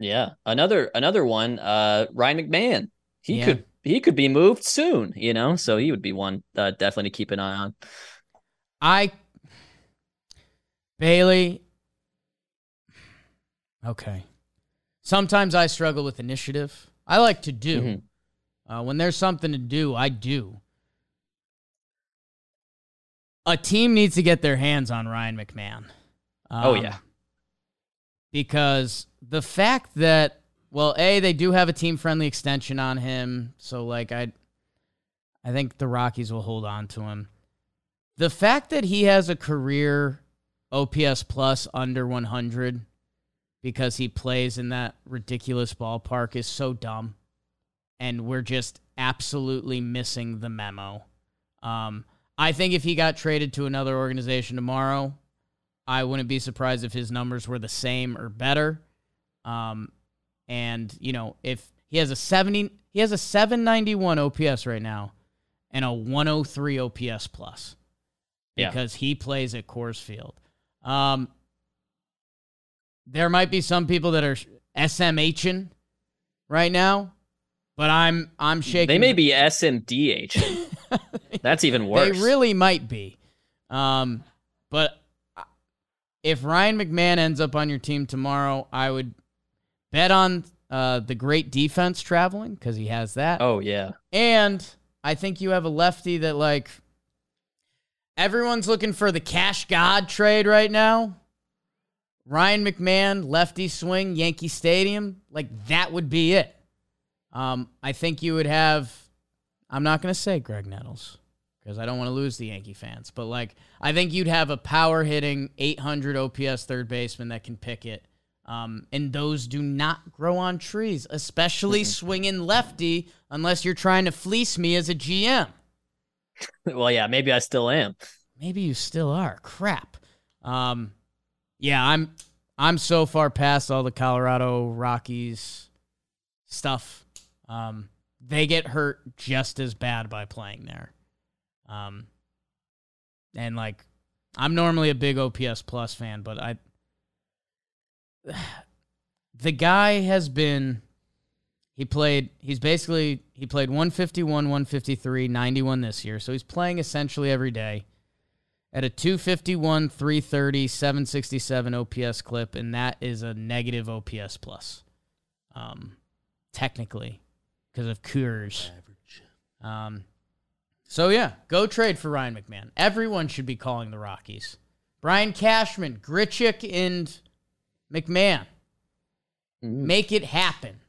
Yeah, another another one. Uh, Ryan McMahon. He yeah. could he could be moved soon. You know, so he would be one uh, definitely to keep an eye on. I Bailey. Okay. Sometimes I struggle with initiative. I like to do. Mm-hmm. Uh, when there's something to do, I do. A team needs to get their hands on Ryan McMahon. Um, oh yeah because the fact that well, a they do have a team friendly extension on him, so like I, I think the Rockies will hold on to him. The fact that he has a career OPS plus under 100 because he plays in that ridiculous ballpark is so dumb, and we're just absolutely missing the memo. Um, I think if he got traded to another organization tomorrow, I wouldn't be surprised if his numbers were the same or better. Um, and you know, if he has a 70, he has a 791 OPS right now and a 103 OPS plus because yeah. he plays at Coors Field. Um, there might be some people that are SMHing right now, but I'm I'm shaking. They may be SMDH. That's even worse. They really might be. Um, but if Ryan McMahon ends up on your team tomorrow, I would bet on uh, the great defense traveling because he has that. Oh yeah, and I think you have a lefty that like everyone's looking for the cash god trade right now. Ryan McMahon, lefty swing, Yankee Stadium, like that would be it. Um, I think you would have. I'm not going to say Graig Nettles because I don't want to lose the Yankee fans, but like I think you'd have a power hitting 800 OPS third baseman that can pick it. Um, and those do not grow on trees, especially swinging lefty, unless you're trying to fleece me as a GM. well, yeah, maybe I still am. Maybe you still are. Crap. Um, yeah, I'm I'm so far past all the Colorado Rockies stuff. Um, they get hurt just as bad by playing there. Um, and like, I'm normally a big OPS plus fan, but I, the guy has been, he played, he's basically, he played 151, 153, 91 this year. So he's playing essentially every day at a 251, 330, 767 OPS clip, and that is a negative OPS plus. Um, technically, because of Coors. Um, so yeah, go trade for Ryan McMahon. Everyone should be calling the Rockies. Brian Cashman, Grichuk, and McMahon. Mm. Make it happen.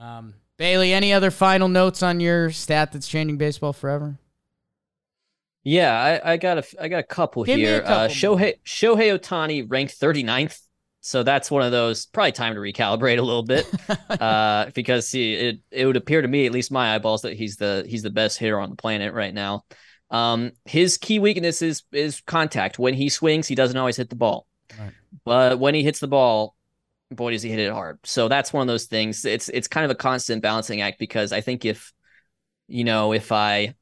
Um, Bailey, any other final notes on your stat that's changing baseball forever? Yeah, I, I got a I got a couple Give me a here. couple uh, Shohei Shohei Ohtani ranked 39th. So that's one of those probably time to recalibrate a little bit, uh, because it it would appear to me, at least my eyeballs, that he's the he's the best hitter on the planet right now. Um, his key weakness is is contact. When he swings, he doesn't always hit the ball, Right. but when he hits the ball, boy does he hit it hard. So that's one of those things. It's it's kind of a constant balancing act because I think if you know if I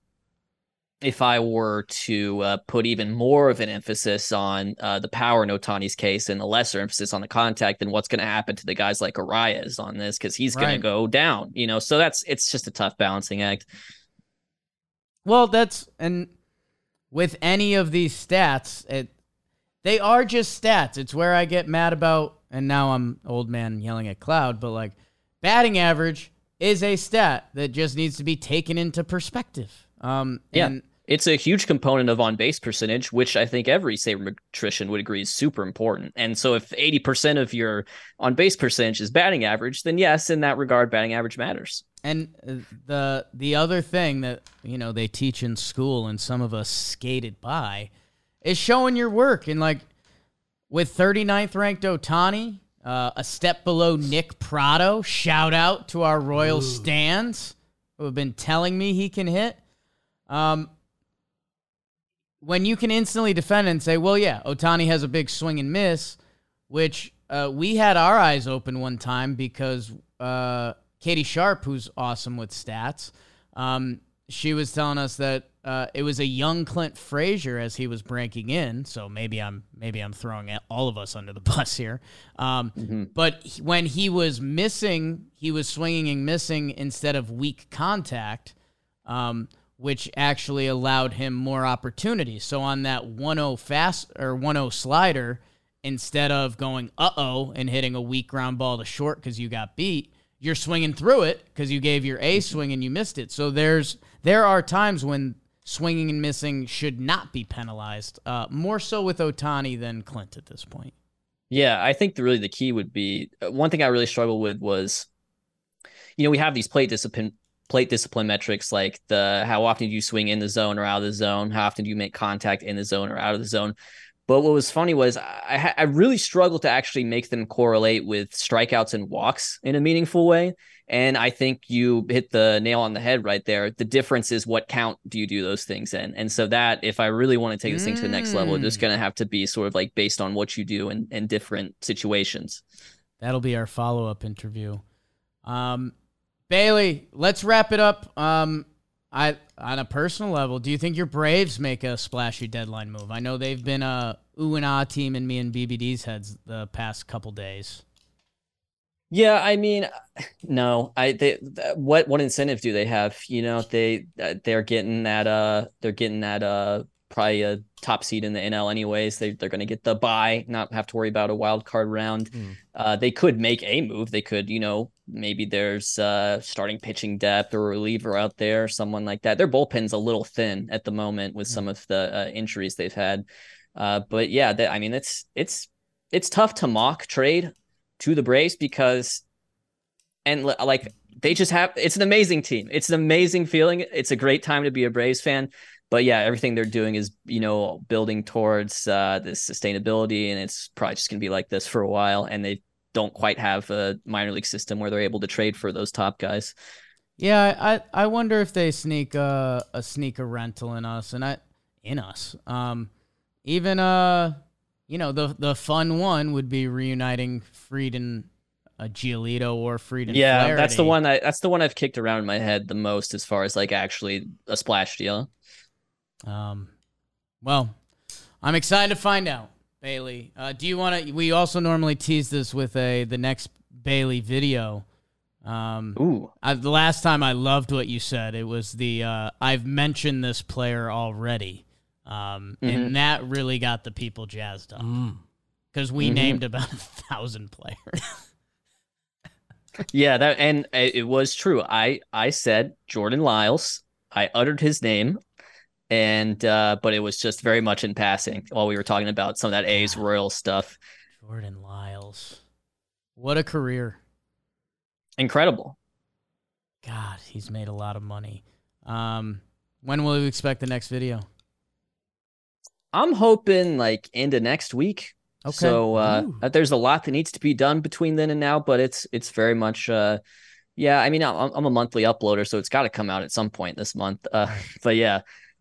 if I were to uh, put even more of an emphasis on uh, the power in Ohtani's case and a lesser emphasis on the contact, then what's going to happen to the guys like Arraez on this? Because he's going Right. to go down, you know. So that's it's just a tough balancing act. Well, that's and with any of these stats, it they are just stats. It's where I get mad about, and now I'm old man yelling at cloud, but like batting average is a stat that just needs to be taken into perspective. Um, Yeah. and It's a huge component of on base percentage, which I think every sabermetrician would agree is super important. And so, if 80% of your on base percentage is batting average, then yes, in that regard, batting average matters. And uh, the the other thing that you know they teach in school and some of us skated by is showing your work and like with 39th ranked Ohtani, uh, a step below Nick Pratto. Shout out to our Royal stands who have been telling me he can hit. Um, when you can instantly defend and say, "Well, yeah, Ohtani has a big swing and miss," which uh, we had our eyes open one time because uh, Katie Sharp, who's awesome with stats, um, she was telling us that uh, it was a young Clint Frazier as he was breaking in. So maybe I'm maybe I'm throwing all of us under the bus here. Um, But he- when he was missing, he was swinging and missing instead of weak contact. Um, which actually allowed him more opportunities. So on that 1-0 fast or 1-0 slider, instead of going uh-oh and hitting a weak ground ball to short because you got beat, you're swinging through it because you gave your A swing and you missed it. So there's there are times when swinging and missing should not be penalized. Uh, more so with Ohtani than Clint at this point. Yeah, I think the, really the key would be uh, one thing I really struggled with was, you know, we have these plate discipline plate discipline metrics like the how often do you swing in the zone or out of the zone, how often do you make contact in the zone or out of the zone. But what was funny was I I really struggled to actually make them correlate with strikeouts and walks in a meaningful way. And I think you hit the nail on the head right there. The difference is what count do you do those things in? And so that if I really want to take this thing to the next level, it's just Mm. going to have to be sort of like based on what you do in, in different situations. That'll be our follow up interview. Um, Bailey, let's wrap it up. Um, I on a personal level, do you think your Braves make a splashy deadline move? I know they've been a ooh and ah team in me and BBD's heads the past couple days. Yeah, I mean, no. I they what what incentive do they have? You know, they uh, they're getting that uh they're getting that uh probably a top seed in the NL anyways. They they're going to get the buy, not have to worry about a wild card round. Mm. Uh, they could make a move. They could, you know, maybe there's uh starting pitching depth or a reliever out there, someone like that. Their bullpen's a little thin at the moment with Mm. some of the uh, injuries they've had. Uh, but yeah, that, I mean, it's it's it's tough to mock trade to the Braves because, and like they just have, it's an amazing team. It's an amazing feeling. It's a great time to be a Braves fan. But yeah, everything they're doing is you know building towards uh, this sustainability, and it's probably just gonna be like this for a while. And they don't quite have a minor league system where they're able to trade for those top guys. Yeah, I I wonder if they sneak a a sneaker rental in us and I in us. Um, even uh, you know the the fun one would be reuniting Fried and uh, Giolito or Fried and yeah, that's the one. I that's the one I've kicked around in my head the most as far as like actually a splash deal. Um, well, I'm excited to find out, Bailey. Uh, do you want to? We also normally tease this with a the next Bailey video. Um, Ooh, I, the last time I loved what you said. It was the uh, I've mentioned this player already, um, Mhm. and that really got the people jazzed up Mm. because we Mhm. named about a thousand players. Yeah, that and it it was true. I I said Jordan Lyles. I uttered his name, and uh, but it was just very much in passing while we were talking about some of that A's. Royal stuff. Jordan Lyles, what a career! Incredible. God, he's made a lot of money. Um, when will you expect the next video? I'm hoping like into next week. Okay. So uh, Ooh. there's a lot that needs to be done between then and now, but it's it's very much uh, yeah. I mean, I'm, I'm a monthly uploader, so it's got to come out at some point this month. Uh, but yeah,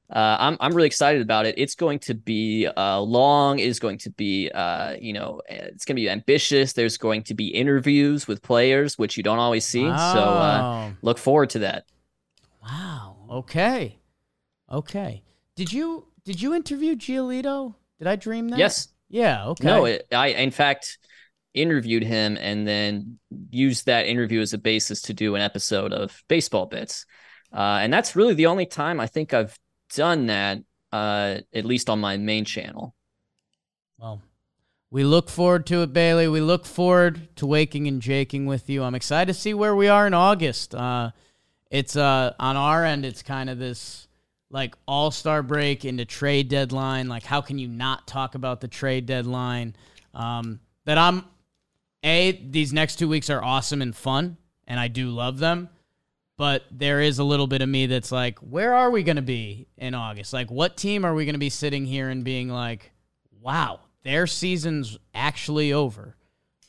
uh, I'm I'm really excited about it. It's going to be uh, long. Is going to be uh, you know, it's going to be ambitious. There's going to be interviews with players, which you don't always see. So uh, look forward to that. Wow. Okay. Okay. Did you did you interview Giolito? Did I dream that? Yes. Yeah. Okay. No, it, I in fact interviewed him and then used that interview as a basis to do an episode of Baseball Bits. Uh, and that's really the only time I think I've done that, uh, at least on my main channel. Well, we look forward to it, Bailey. We look forward to waking and jaking with you. I'm excited to see where we are in August. Uh, it's uh, on our end. It's kind of this like all star break into trade deadline. Like, how can you not talk about the trade deadline? Um, that I'm a these next two weeks are awesome and fun, and I do love them. But there is a little bit of me that's like, where are we going to be in August? Like, what team are we going to be sitting here and being like, wow, their season's actually over?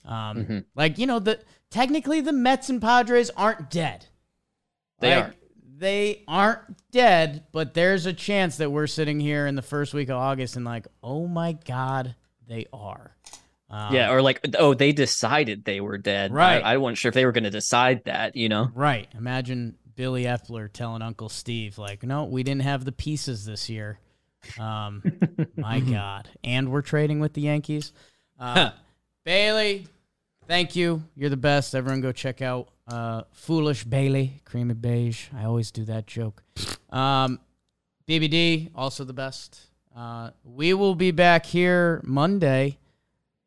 Um, Mhm. Like, you know, the technically the Mets and Padres aren't dead. They Like, are. They aren't dead, but there's a chance that we're sitting here in the first week of August and like, oh my god, they are. Um, yeah, or like, oh, they decided they were dead. Right. I, I wasn't sure if they were going to decide that, you know? Right. Imagine Billy Eppler telling Uncle Steve, like, no, we didn't have the pieces this year. Um, my God. And we're trading with the Yankees. Uh, Bailey, thank you. You're the best. Everyone go check out uh, Foolish Bailey, Creamy Beige. I always do that joke. Um, BBD, also the best. Uh, we will be back here Monday.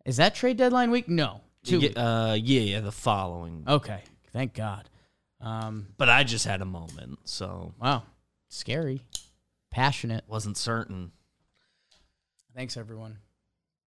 Is that trade deadline week? No. Two. Yeah, uh, yeah, yeah, the following. Okay. Thank God. Um, But I just had a moment, so Wow. Scary. Passionate. wasn't certain. Thanks, everyone.